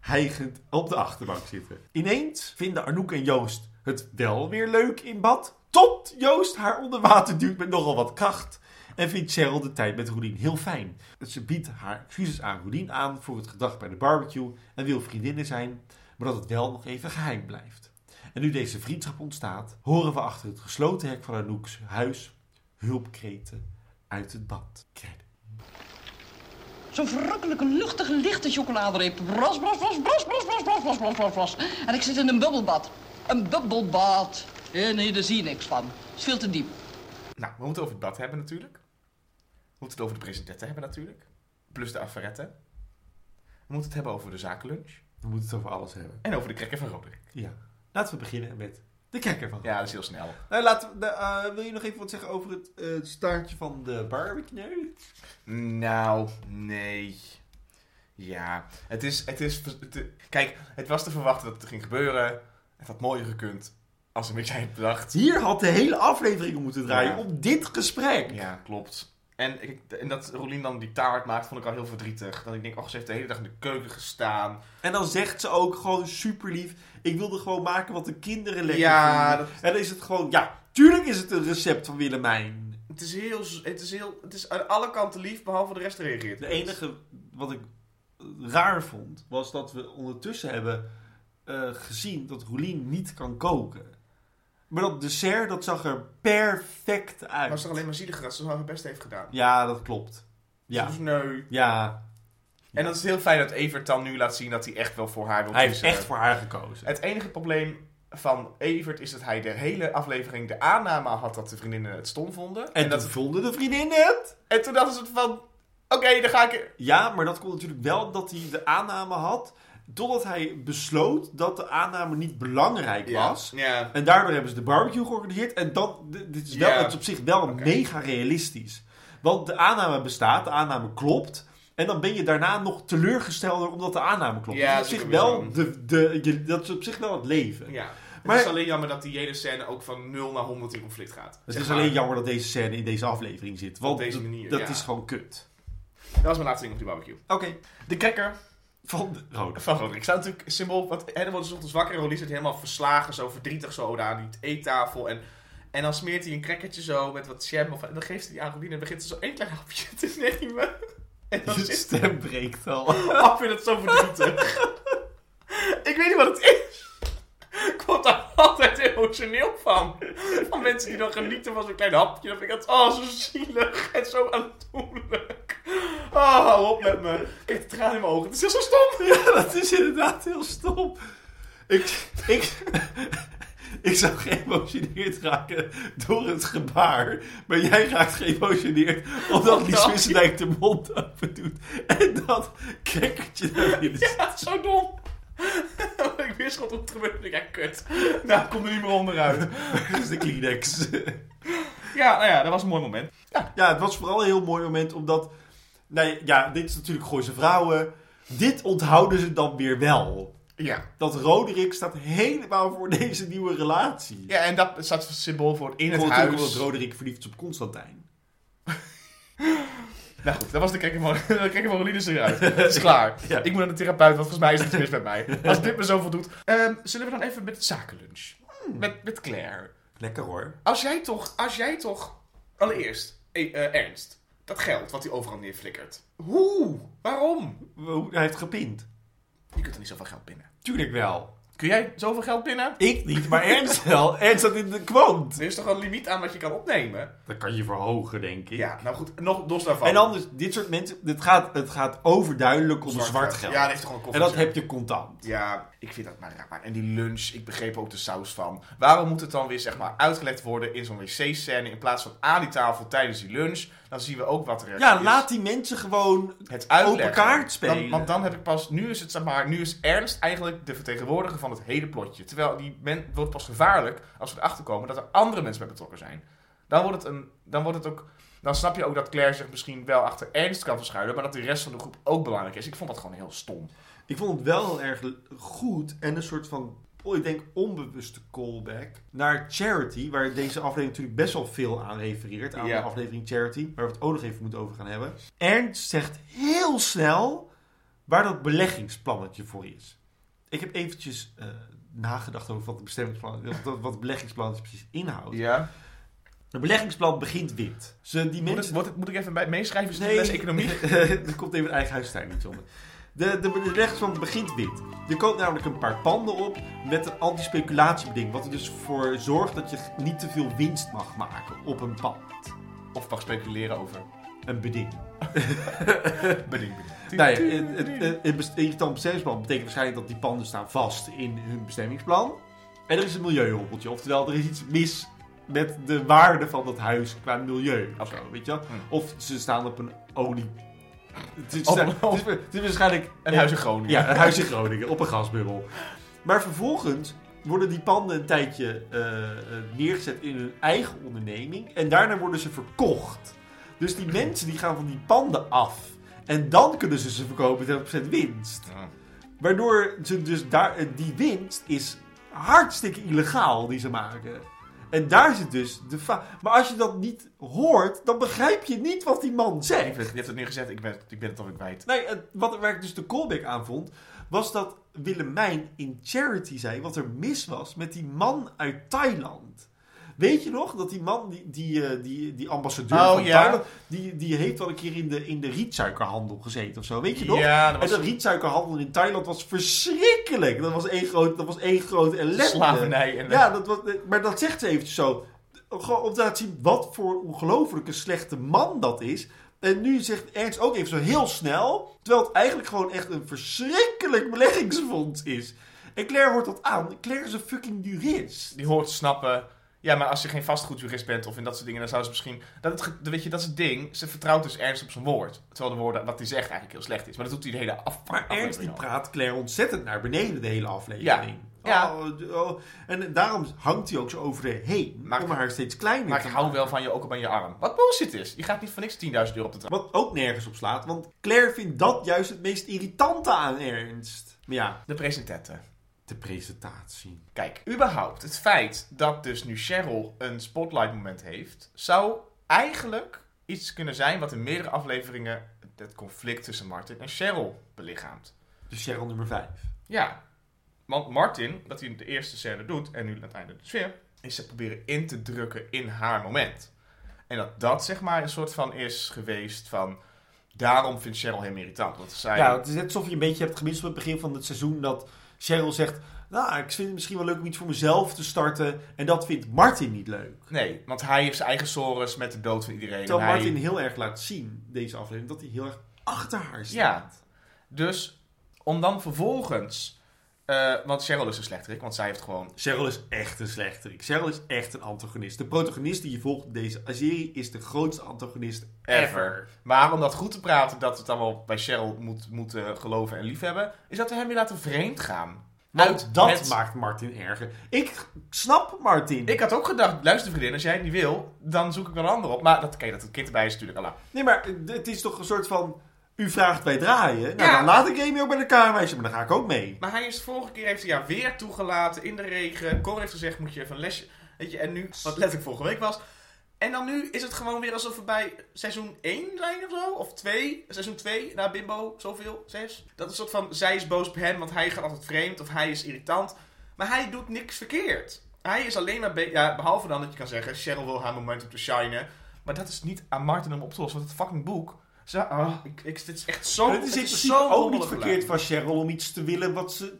hijgend op de achterbank zitten. Ineens vinden Arnoek en Joost het wel weer leuk in bad, tot Joost haar onder water duwt met nogal wat kracht. En vindt Cheryl de tijd met Roelien heel fijn. Ze biedt haar excuses aan Roelien aan voor het gedrag bij de barbecue en wil vriendinnen zijn, maar dat het wel nog even geheim blijft. En nu deze vriendschap ontstaat, horen we achter het gesloten hek van Anouk's huis hulpkreten uit het bad. Krijgen. Zo'n verrukkelijke, luchtige, lichte chocoladereep. Bros, bros, bros, bros, bros, bros, bros, bros, bros, bros. En ik zit in een bubbelbad. Een bubbelbad. Eh, nee, daar zie je niks van. Het is veel te diep. nou, we moeten het over het bad hebben natuurlijk. We moeten het over de presentaten hebben natuurlijk. Plus de affaretten. We moeten het hebben over de zakenlunch. We moeten het over alles hebben. En over de krekker van Roderick. Ja. Laten we beginnen met de kijker van. Ja, dat is heel snel. Nou, laten we, eh, wil je nog even wat zeggen over het eh, staartje van de barbecue? Nou, nee. Ja, het is... Het is het- kijk, het was te verwachten dat het ging gebeuren. Het had mooier gekund als een beetje bedacht. Hier had de hele aflevering moeten draaien Ja. op dit gesprek. Ja, klopt. En, ik, en dat Rolien dan die taart maakt, vond ik al heel verdrietig. Dat ik denk, oh, ze heeft de hele dag in de keuken gestaan. En dan zegt ze ook gewoon super lief: Ik wilde gewoon maken wat de kinderen lekker Ja, vinden. dat- En dan is het gewoon, ja, tuurlijk is het een recept van Willemijn. Het is heel, het is heel, het is aan alle kanten lief, behalve de rest reageert. De enige wat ik raar vond, was dat we ondertussen hebben eh, gezien dat Roelien niet kan koken. Maar dat dessert, dat zag er perfect uit. Maar toch alleen maar zielig dat ze haar best heeft gedaan. Ja, dat klopt. Ja, Dus nee. ja. En dat is heel fijn dat Evert dan nu laat zien dat hij echt wel voor haar wil hij heeft kiezen. echt voor haar gekozen. Het enige probleem van Evert is dat hij de hele aflevering de aanname had dat de vriendinnen het stom vonden. En, dat dat vonden de vriendinnen het. en toen dachten ze van, oké, dan ga ik... Ja, maar dat komt natuurlijk wel omdat hij de aanname had. Totdat hij besloot dat de aanname niet belangrijk was. Ja. En daardoor hebben ze de barbecue georganiseerd. En dan, d- dit is wel, Ja. het is op zich wel mega realistisch. Want de aanname bestaat, de aanname klopt. En dan ben je daarna nog teleurgestelder omdat de aanname klopt. Dat, is op zich wel de, de, je- dat is op zich wel het leven. Ja. Maar- het is alleen jammer dat die hele scène ook van 0 naar 100 in conflict gaat. Het is maar. alleen jammer dat deze scène in deze aflevering zit. Want deze dat- manier, dat is gewoon kut. Dat was mijn laatste ding op die barbecue. Oké, De cracker van de rode. van Roderick. staat natuurlijk symbool, want Henne wordt 's ochtends wakker en Rolly zit helemaal verslagen, zo verdrietig zo aan die eettafel. En, en dan smeert hij een crackertje zo met wat jam of, en dan geeft hij die aan Rolien en begint ze zo één klein hapje te nemen. [LAUGHS] En dan Je stem breekt al. Oh, ik vind het zo verdrietig. ik weet niet wat het is. [LAUGHS] Ik word daar altijd emotioneel van. Van mensen die dan genieten van zo'n klein hapje. Dan vind ik het oh, zo zielig en zo aandoenlijk. Oh, hou op met me. Kijk, de tranen in mijn ogen. Het is heel zo stom. [LAUGHS] Ja, dat is inderdaad heel stom. Ik, ik, [LAUGHS] ik zou geëmotioneerd raken door het gebaar. Maar jij raakt geëmotioneerd omdat Lies Wissendijk de mond open doet. En dat naar binnen zit. Ja, zo dom. [LAUGHS] ik wist wat er gebeurde. Ja, kut. Nou, ik kom er niet meer onderuit. Dat is [LAUGHS] de Kleenex. Ja, nou ja, dat was een mooi moment. Ja, het was vooral een heel mooi moment omdat Nee, ja, dit is natuurlijk Gooise Vrouwen. Dit onthouden ze dan weer wel. Ja. Dat Roderick staat helemaal voor deze nieuwe relatie. Ja, en dat staat symbool voor in het Gewoon huis. omdat Roderick verliefd is op Constantijn. [LAUGHS] Nou goed, dat was de Kekkermorolines [LAUGHS] eruit. [LAUGHS] Het is klaar. Ja. Ik moet naar de therapeut, want volgens mij is het mis met mij. Als dit me zo voldoet. Ehm, zullen we dan even met zakenlunch? Met, met Claire. Lekker hoor. Als jij toch, als jij toch, allereerst, eh, eh, Ernst, dat geld wat hij overal neerflikkert. Hoe? Waarom? Hij heeft gepind. Je kunt er niet zoveel geld pinnen. Tuurlijk wel. Kun jij zoveel geld pinnen? Ik niet, maar Ernst wel. Ernst staat in de quote. Er is toch een limiet aan wat je kan opnemen? Dat kan je verhogen, denk ik. Ja, nou goed, nog los daarvan. En anders, dit soort mensen, het gaat, het gaat overduidelijk om zwart, geld. Ja, dat heeft toch gewoon en dat heb je contant. Ja, ik vind dat maar raar. En die lunch, ik begreep ook de saus van. Waarom moet het dan weer zeg maar uitgelegd worden in zo'n wc-scène in plaats van aan die tafel tijdens die lunch? Dan zien we ook wat er Ja, is. laat die mensen gewoon het uitleggen. open kaart spelen. Dan, want dan heb ik pas, nu is het zeg maar, nu is Ernst eigenlijk de vertegenwoordiger van het hele plotje. Terwijl die men wordt pas gevaarlijk als we erachter komen dat er andere mensen bij betrokken zijn. Dan wordt het een, dan wordt het ook, dan snap je ook dat Claire zich misschien wel achter Ernst kan verschuilen, maar dat de rest van de groep ook belangrijk is. Ik vond dat gewoon heel stom. Ik vond het wel heel erg goed en een soort van, oh, ik denk onbewuste callback naar Charity, waar deze aflevering natuurlijk best wel veel aan refereert, aan Ja. de aflevering Charity, waar we het ook nog even moeten over gaan hebben. Ernst zegt heel snel waar dat beleggingsplannetje voor is. Ik heb eventjes eh, nagedacht over wat het bestemmingsplan, wat, het beleggingsplannetje precies inhoudt. Ja. Het beleggingsplan begint wit. Ze, die Moet, het, mensen... moet, het- moet ik even bij meeschrijven? Is het les economie? [LAUGHS] er komt even een eigen huistuin niet zonder. De, de, de rechtsplan begint wit. Er komt namelijk een paar panden op met een anti-speculatiebeding. Wat er dus voor zorgt dat je niet te veel winst mag maken op een pand. Of mag speculeren over. Een beding. [LAUGHS] Beding, beding. Nou ja, het, irritant bestemmingsplan betekent waarschijnlijk dat die panden staan vast in hun bestemmingsplan. En er is een milieuhobbeltje. Oftewel, er is iets mis met de waarde van dat huis qua milieu. Of, zo, weet je? Hm. of ze staan op een olie... Het is, Op een- het is, het is waarschijnlijk... Een huis in Groningen. Ja, een huis in Groningen, op een gasbubbel. Maar vervolgens worden die panden een tijdje eh, eh, neergezet in hun eigen onderneming. En daarna worden ze verkocht. Dus die mensen die gaan van die panden af. En dan kunnen ze ze verkopen met 100% winst. Waardoor ze dus daar, eh, die winst is hartstikke illegaal die ze maken. En daar zit dus de fa- Maar als je dat niet hoort, dan begrijp je niet wat die man zegt. Je hebt het nu gezegd, ik ben, ik ben het alweer kwijt. Nee, het- wat, waar ik dus de callback aan vond, was dat Willemijn in Charity zei wat er mis was met die man uit Thailand. Weet je nog dat die man, die, die, eh, die, die ambassadeur Oh, van ja. Thailand, die, die heeft wel een keer in de, in de rietsuikerhandel gezeten of zo, weet je nog? Ja, dat En de rietsuikerhandel in Thailand was verschrikkelijk. Dat was één groot, dat was één grote ellende. slavernij. En Ja, dat was, maar dat zegt ze eventjes zo. Gewoon om te laten zien wat voor ongelofelijke slechte man dat is. En nu zegt Ernst ook even zo heel snel. Terwijl het eigenlijk gewoon echt een verschrikkelijk beleggingsfonds is. En Claire hoort dat aan. Claire is een fucking jurist. die hoort te snappen. Ja, maar als je geen vastgoedjurist bent of in dat soort dingen, dan zou ze misschien. Dat, het, weet je, dat is het ding. Ze vertrouwt dus Ernst op zijn woord. Terwijl de woorden wat hij zegt eigenlijk heel slecht is. Maar dat doet hij de hele af. Maar Ernst die aflevering praat Claire ontzettend naar beneden de hele aflevering. Ja. Oh, d- oh. En daarom hangt hij ook zo over haar heen. Maar- om haar steeds kleiner Maar te ik hou wel van je ook op aan je arm. Wat bullshit is. Je gaat niet voor niks 10.000 euro op de trap. Wat ook nergens op slaat. Want Claire vindt dat juist het meest irritante aan Ernst. Maar ja, De presentator. De presentatie. Kijk, überhaupt het feit dat dus nu Cheryl een spotlight moment heeft, zou eigenlijk iets kunnen zijn wat in meerdere afleveringen het conflict tussen Martin en Cheryl belichaamt. Dus Cheryl nummer 5. Ja, want Martin, dat hij de eerste scène doet en nu het einde dus weer, is ze proberen in te drukken in haar moment. En dat dat zeg maar een soort van is geweest van, daarom vindt Cheryl hem irritant. Want zij, Ja, het is net alsof je een beetje hebt gemist op het begin van het seizoen dat Cheryl zegt... Nou, ik vind het misschien wel leuk om iets voor mezelf te starten. En dat vindt Martin niet leuk. Nee, want hij heeft zijn eigen sores met de dood van iedereen. Terwijl hij- Martin heel erg laat zien, deze aflevering, dat hij heel erg achter haar staat. Ja. Dus om dan vervolgens. Eh, want Cheryl is een slechterik, want zij heeft gewoon. Cheryl is echt een slechterik. Cheryl is echt een antagonist. De protagonist die je volgt in deze serie is de grootste antagonist ever. Maar om dat goed te praten, dat we het allemaal bij Cheryl moet, moeten geloven en liefhebben, is dat we hem weer laten vreemd gaan. Want Uit dat het- maakt Martin erger. Ik snap Martin. Ik had ook gedacht, luister vriendin, als jij het niet wil, dan zoek ik wel een ander op. Maar dat, kijk, dat het kind erbij is natuurlijk al lang. Nee, maar het is toch een soort van... U vraagt wij draaien. Nou, Ja. dan laat ik Amy ook bij de kamermeisje, maar dan ga ik ook mee. Maar hij is de vorige keer heeft hij weer toegelaten in de regen. Cor heeft gezegd, moet je even een lesje... Weet je, en nu, wat letterlijk vorige week was. En dan nu is het gewoon weer alsof we bij seizoen 1 zijn of zo. Of 2. Seizoen 2, na Bimbo, zoveel, 6. Dat is een soort van, zij is boos op hem, want hij gaat altijd vreemd. Of hij is irritant. Maar hij doet niks verkeerd. Hij is alleen maar... be- Ja, behalve dan dat je kan zeggen, Cheryl wil haar moment om te shinen. Maar dat is niet aan Martin om op te lossen. Want het fucking boek... Zo, ah, ik, ik, dit is echt zo... het is het principe zo ook niet verkeerd van Cheryl om iets te willen wat ze...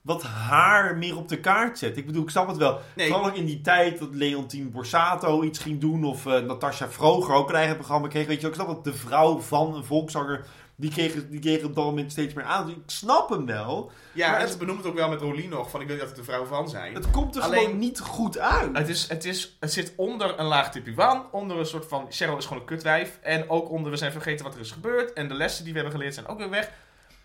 Wat haar meer op de kaart zet. Ik bedoel, ik snap het wel. Nee. Vooral ook in die tijd dat Leontine Borsato iets ging doen. Of eh, Natasha Vroger ook een eigen programma kreeg. Weet je, ik snap dat de vrouw van een volkszanger... Die kreeg, die kreeg op dat moment steeds meer aan. Dus ik snap hem wel. Ja, Maar en het- ze het ook wel met Rolien nog. Van ik wil niet dat het de vrouw van zijn. Het komt er Alleen- gewoon niet goed uit. Het, is, het, is, het zit onder een laag tipuan. Onder een soort van... Cheryl is gewoon een kutwijf. En ook onder we zijn vergeten wat er is gebeurd. En de lessen die we hebben geleerd zijn ook weer weg.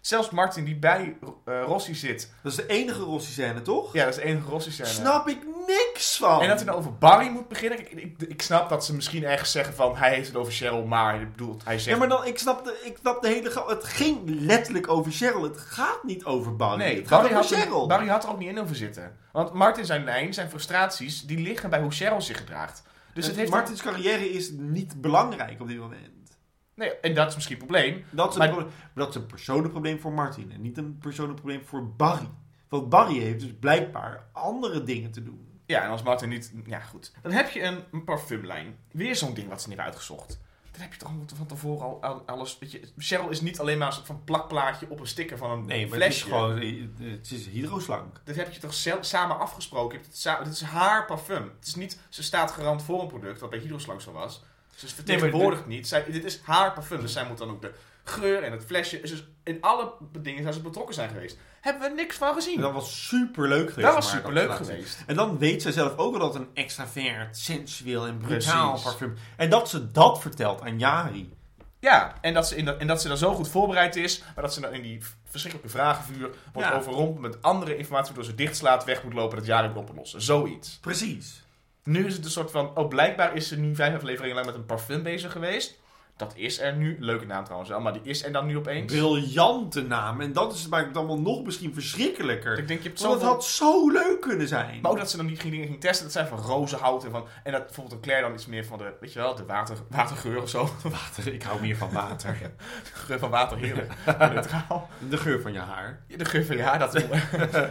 Zelfs Martin die bij eh, Rossi zit. Dat is de enige Rossi-scène, toch? Ja, dat is de enige Rossi scène. Snap ik niks van. En dat hij nou over Barry moet beginnen. Ik, ik, ik snap dat ze misschien ergens zeggen van... Hij heeft het over Cheryl, maar... Ik bedoel, hij zegt... Ja, maar dan, ik snap de, ik snap de hele... Het ging letterlijk over Cheryl. Het gaat niet over Barry. Nee, het gaat Barry over had, Cheryl. er, Barry had er ook niet in over zitten. Want Martin zijn lijn, zijn frustraties, die liggen bij hoe Cheryl zich gedraagt. Dus het heeft Martins carrière is niet belangrijk op dit moment. Nee, en dat is misschien het probleem. Dat is, een Maar- probleem, maar dat is een persoonlijk probleem voor Martin. En niet een persoonlijk probleem voor Barry. Want Barry heeft dus blijkbaar andere dingen te doen. Ja, en als Martin niet... Ja, goed. Dan heb je een, een parfumlijn. Weer zo'n ding wat ze niet hebben uitgezocht. Dan heb je toch van tevoren al, al alles... Weet je, Cheryl is niet alleen maar een soort van plakplaatje op een sticker van een Nee, maar flesje. het is gewoon... Het is hydroslank. Dat heb je toch samen afgesproken? Dit is haar parfum. Het is niet... Ze staat garant voor een product, wat bij Hydroslang zo was. Ze vertegenwoordigt niet. Zij, dit is haar parfum. Dus zij moet dan ook de geur en het flesje... Dus in alle dingen zijn ze betrokken zijn geweest. Hebben we niks van gezien. En dat was super leuk geweest. dat was laten zien. geweest. En dan weet zij zelf ook wel dat een extravert, sensueel en brutaal Precies. parfum. En dat ze dat vertelt aan Jari. Ja, en dat, ze in dat, en dat ze dan zo goed voorbereid is, maar dat ze dan in die verschrikkelijke vragenvuur wordt Ja. overrompeld met andere informatie, waardoor ze dichtslaat, weg moet lopen, dat jaar moet oplossen. Zoiets. Precies. Nu is het een soort van, oh blijkbaar is ze nu vijf afleveringen lang met een parfum bezig geweest. Dat is er nu, leuke naam trouwens wel, maar die is er dan nu opeens. Briljante naam. En dat is maakt het allemaal nog misschien verschrikkelijker. Ik denk, je hebt Want het had zo leuk kunnen zijn. Maar ook dat ze dan niet ging dingen ging testen, dat zijn van rozenhout en van... En dat bijvoorbeeld een Claire dan iets meer van de, weet je wel, de water, watergeur of zo. [LAUGHS] Water, ik hou meer van water. [LAUGHS] De geur van water, heerlijk. [LAUGHS] Neutraal. De geur van je haar. De geur van ja, dat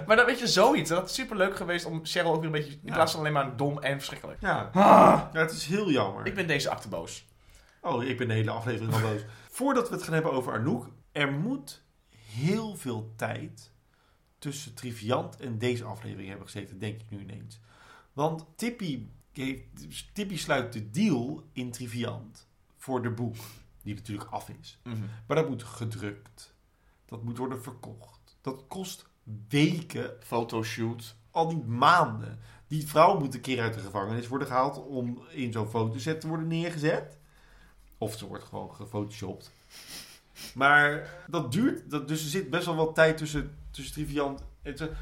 Maar dan weet je zoiets. Dat is super leuk geweest om Cheryl ook weer een beetje... In Ja. plaats van alleen maar dom en verschrikkelijk. Ja. Ah, ja, het is heel jammer. ik ben deze acte boos. Oh, ik ben de hele aflevering al boos. [LAUGHS] Voordat we het gaan hebben over Anouk. Er moet heel veel tijd tussen Triviant en deze aflevering hebben gezeten, denk ik nu ineens. Want Tippy, heeft, Tippy sluit de deal in Triviant voor de boek, die natuurlijk af is. Maar dat moet gedrukt. Dat moet worden verkocht. Dat kost weken, Fotoshoot. al niet maanden. Die vrouw moet een keer uit de gevangenis worden gehaald om in zo'n fotoset te worden neergezet. Of ze wordt gewoon gefotoshopt. Maar dat duurt, dat, dus er zit best wel wat tijd tussen, tussen Triviant en...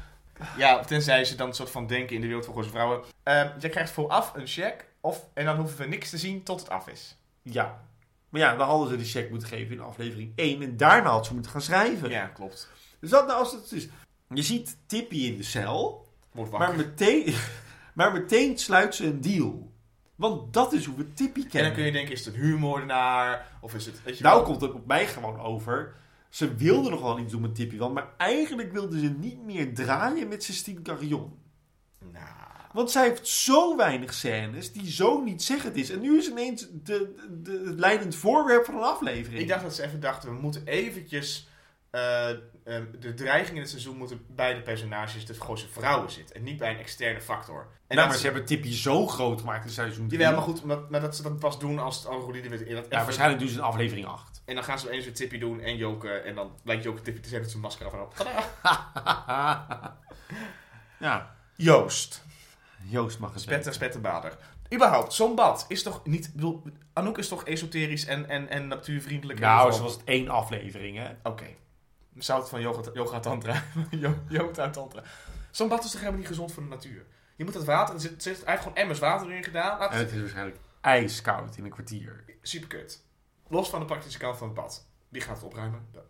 Ja, tenzij ze dan een soort van denken in de wereld van Goze vrouwen. Eh, je krijgt vooraf een check. Of, en dan hoeven we niks te zien tot het af is. Ja. Maar ja, dan hadden ze de check moeten geven in aflevering 1 en daarna had ze moeten gaan schrijven. Ja, klopt. Dus dat nou als het is. Je ziet Tippy in de cel, Wordt wakker. maar meteen, [LAUGHS] maar meteen sluit ze een deal. Want dat is hoe we Tippy en kennen. dan kun je denken, is het een huurmoordenaar? Of is het... Weet je Nou wel? komt het op mij gewoon over. Ze wilde nog wel iets doen met Tippy, want maar eigenlijk wilde ze niet meer draaien met Sistine Carillon. Nou... Want zij heeft zo weinig scènes die zo niet zeggend is. En nu is ineens de, de, de- het leidend voorwerp van een aflevering. Ik dacht dat ze even dachten, we moeten eventjes... eh, eh, de dreiging in het seizoen moeten bij de personages, de grootste vrouwen zitten. En niet bij een externe factor. En nou, maar ze hebben Tippy zo groot gemaakt in seizoen 3. Jawel, maar goed, maar, maar dat ze dat pas doen als het Algoritme dat Ja, even- waarschijnlijk doen ze in aflevering 8. En dan gaan ze eens weer Tippy doen en Joke. En dan lijkt Joke Tippy te zeggen dat ze een masker af en op. [LAUGHS] ja, Joost. Joost mag het Spetter, spetterbader. Überhaupt, zo'n bad is toch niet... Bedoel, Anouk is toch esoterisch en, en, en natuurvriendelijk? en Nou, zo? zo was het één aflevering, hè. Oké. Zout van yoga, yoga tantra. [LAUGHS] Yo- yoga tantra. Zo'n bad is toch helemaal niet gezond voor de natuur? Je moet dat water, er zit, zit, hij heeft gewoon emmers water erin gedaan. Laat En het is waarschijnlijk ijskoud in een kwartier. Super kut. Los van de praktische kant van het bad. Die gaat het opruimen. Nou.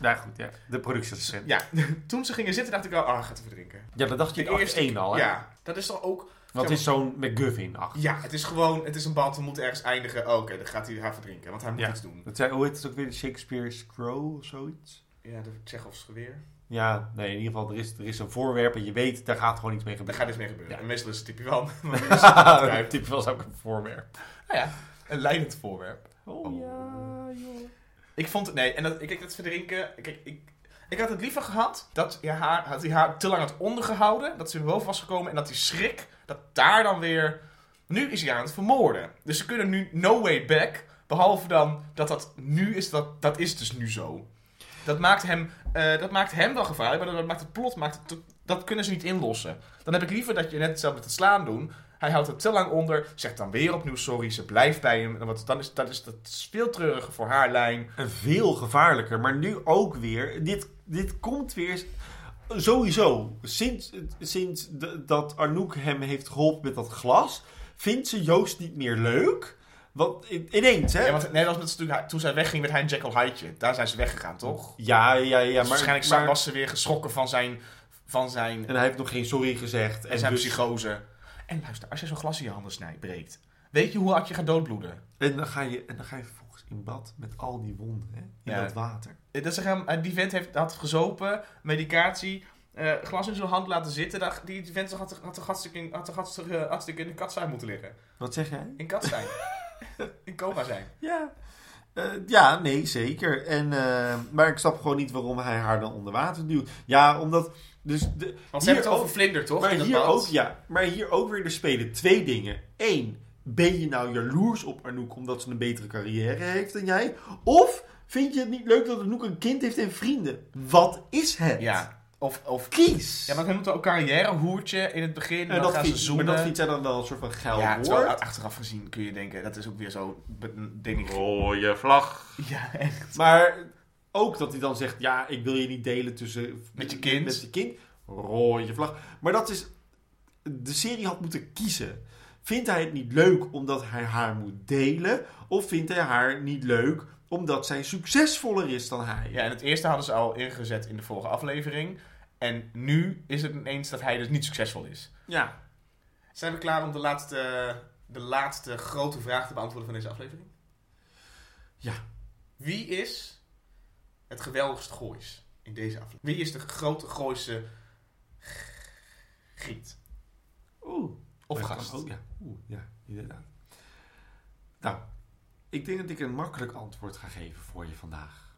Nou goed, ja. De productieassistent. Ja, [LAUGHS] toen ze gingen zitten dacht ik al, ah, gaat even drinken. Ja, dat dacht je in één al, hè? Ja, dat is toch ook... Wat is zo'n McGuffin achter? Ja, het is gewoon, het is een bad, we moeten ergens eindigen. Oh, Oké, dan gaat hij even drinken, want hij moet Ja. iets doen. Dat zei, hoe heet het ook weer? Shakespeare's Crow of zoiets? Ja, de Tsjechovs geweer. Ja, nee, in ieder geval, er is, er is een voorwerp en je weet, daar gaat gewoon iets mee Daar gebeuren. gaat iets mee gebeuren. Ja. En meestal is het typje wel. [LAUGHS] [LAUGHS] die is was ook een voorwerp. Nou ja, een leidend voorwerp. Oh, ja, joh. Ik vond het, nee, en dat, kijk, dat verdrinken, kijk, ik, ik had het liever gehad dat je haar, had hij haar te lang had ondergehouden, dat ze weer boven was gekomen en dat die schrik, dat daar dan weer, nu is hij aan het vermoorden. Dus ze kunnen nu no way back, behalve dan dat dat nu is, dat, dat is dus nu zo. Dat maakt hem, eh, dat maakt hem wel gevaarlijk, maar dat maakt het plot, maakt dat kunnen ze niet inlossen. Dan heb ik liever dat je net hetzelfde met het slaan doen. Hij houdt het te lang onder, zegt dan weer opnieuw sorry, ze blijft bij hem. Want dan is dat is, dat veel voor haar lijn. Veel gevaarlijker, maar nu ook weer. Dit, dit komt weer. Sowieso, sinds, sinds dat Arnoek hem heeft geholpen met dat glas, vindt ze Joost niet meer leuk. Want ineens, hè? Ja, want net als met, toen- toen zij wegging, werd hij een Jekyll Hyde'tje. Daar zijn ze weggegaan, toch? Ja, ja, ja. Dus Maar, waarschijnlijk maar- was ze weer geschrokken van zijn, van zijn, En hij heeft nog geen sorry gezegd. en zijn dus- psychose. En luister, als je zo'n glas in je handen snijdt, breekt, weet je hoe hard je gaat doodbloeden? En dan ga je, en dan ga je vervolgens in bad met al die wonden, hè? In Ja. dat water. Eh, Dat gaan, eh, die vent heeft, had gezopen, medicatie, eh, glas in zijn hand laten zitten. Dat, die vent had, had, had, had, hartstikke, hartstikke in de katzijn moeten liggen. Wat zeg jij? In katzijn. [LAUGHS] [LAUGHS] in coma zijn. Ja. Eh, ja, nee, zeker. En, eh, maar ik snap gewoon niet waarom hij haar dan onder water duwt. Ja, omdat... Dus de, Want ze hebben het over vlinder, toch? Maar hier, ook, ja, maar hier ook weer, er spelen twee dingen. Eén, ben je nou jaloers op Arnoek omdat ze een betere carrière heeft dan jij? Of vind je het niet leuk dat Arnoek een kind heeft en vrienden? Wat is het? Ja. Of, of Kies! Ja, maar hij noemt ook carrière, hoertje in het begin. En dan dat gaan vindt, ze maar zoenen. dat vindt zij dan wel een soort van geil ja, woord. terwijl achteraf gezien kun je denken, dat is ook weer zo, ik. Rode vlag. Ja, echt. Maar ook dat hij dan zegt, ja, ik wil je niet delen tussen... Met je kind. Met je kind. Rode vlag. Maar dat is... De serie had moeten kiezen. Vindt hij het niet leuk omdat hij haar moet delen? Of vindt hij haar niet leuk omdat zij succesvoller is dan hij? Ja, en het eerste hadden ze al ingezet in de vorige aflevering. En nu is het ineens dat hij dus niet succesvol is. Ja. Zijn we klaar om de laatste, de laatste grote vraag te beantwoorden van deze aflevering? Ja. Wie is het geweldigst Goois in deze aflevering? Wie is de grote Gooise giet? Oeh. Of gast? ook, ja. Oeh, ja, inderdaad. Nou, ik denk dat ik een makkelijk antwoord ga geven voor je vandaag.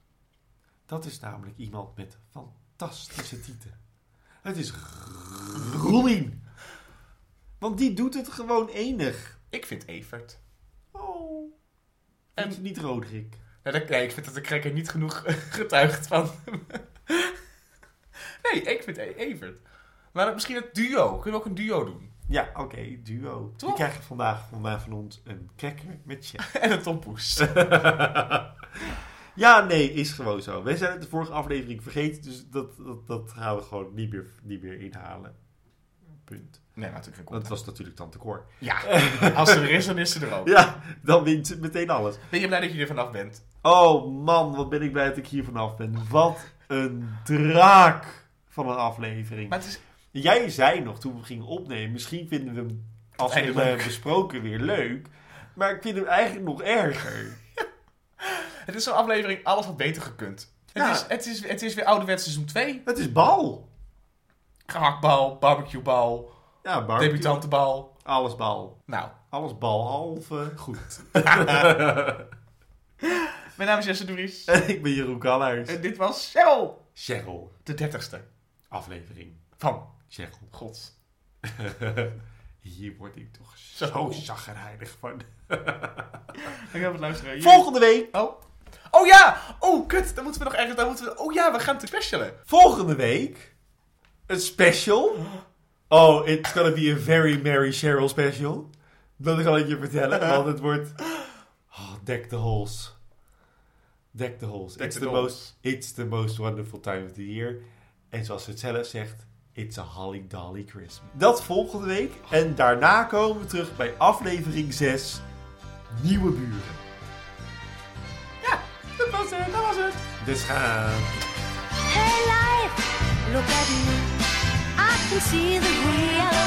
Dat is namelijk iemand met fantastische tieten. Het is Rolien. Want die doet het gewoon enig. Ik vind Evert. Oh. En- En niet Roderick. Nee, dat- nee, ik vind dat de cracker niet genoeg [LAUGHS] getuigt van. [LAUGHS] nee, ik vind E- Evert. Maar misschien het duo. Kunnen we ook een duo doen? Ja, oké, duo. Toch? Die krijg je vandaag van, mij van ons een cracker met chef. [LAUGHS] en een tompoes. [LAUGHS] ja, nee, is gewoon zo. Wij zijn het de vorige aflevering vergeten, dus dat, dat, dat gaan we gewoon niet meer, niet meer inhalen. Punt. nee, natuurlijk het was natuurlijk Tante Cor. Ja, [LAUGHS] als er is, dan is ze er ook. Ja, dan wint ze meteen alles. Ben je blij dat je er vanaf bent? Oh man, wat ben ik blij dat ik hier vanaf ben. Wat een draak van een aflevering. Maar het is... Jij zei nog toen we gingen opnemen, misschien vinden we hem als we hem leuk. hebben besproken weer leuk. Maar ik vind hem eigenlijk nog erger. [LAUGHS] Het is zo'n aflevering, alles had beter gekund. Het, Ja. is, het, is, het is weer ouderwets seizoen 2. Het is bal. Gehaktbal, barbecuebal, Ja, barbecue. debutantenbal. Alles bal. Nou, Alles balhalve goed. [LAUGHS] [LAUGHS] mijn naam is Jesse de Vries. En ik ben Jeroen Kallers. En dit was Cheryl. Cheryl. De dertigste Aflevering. van Cheryl. Gods. [LAUGHS] Hier word ik toch Zo. zaggerijnig van. Dankjewel voor het luisteren. Volgende week. Oh. Oh ja! Oh, kut. Dan moeten we nog ergens... Dan moeten we... Oh ja, we gaan te specialen. Volgende week. Een special. Oh, it's gonna be a very Mary Cheryl special. Dat kan ik je vertellen. Want het wordt... Oh, deck the halls. Deck the halls. Deck it's, the most, it's the most wonderful time of the year. En zoals het zelf zegt, it's a holly dolly Christmas. Dat volgende week. En daarna komen we terug bij aflevering 6. Nieuwe buren. Dat was het, dat was het. Dus gaan. Hey life, look at me. I can see the real.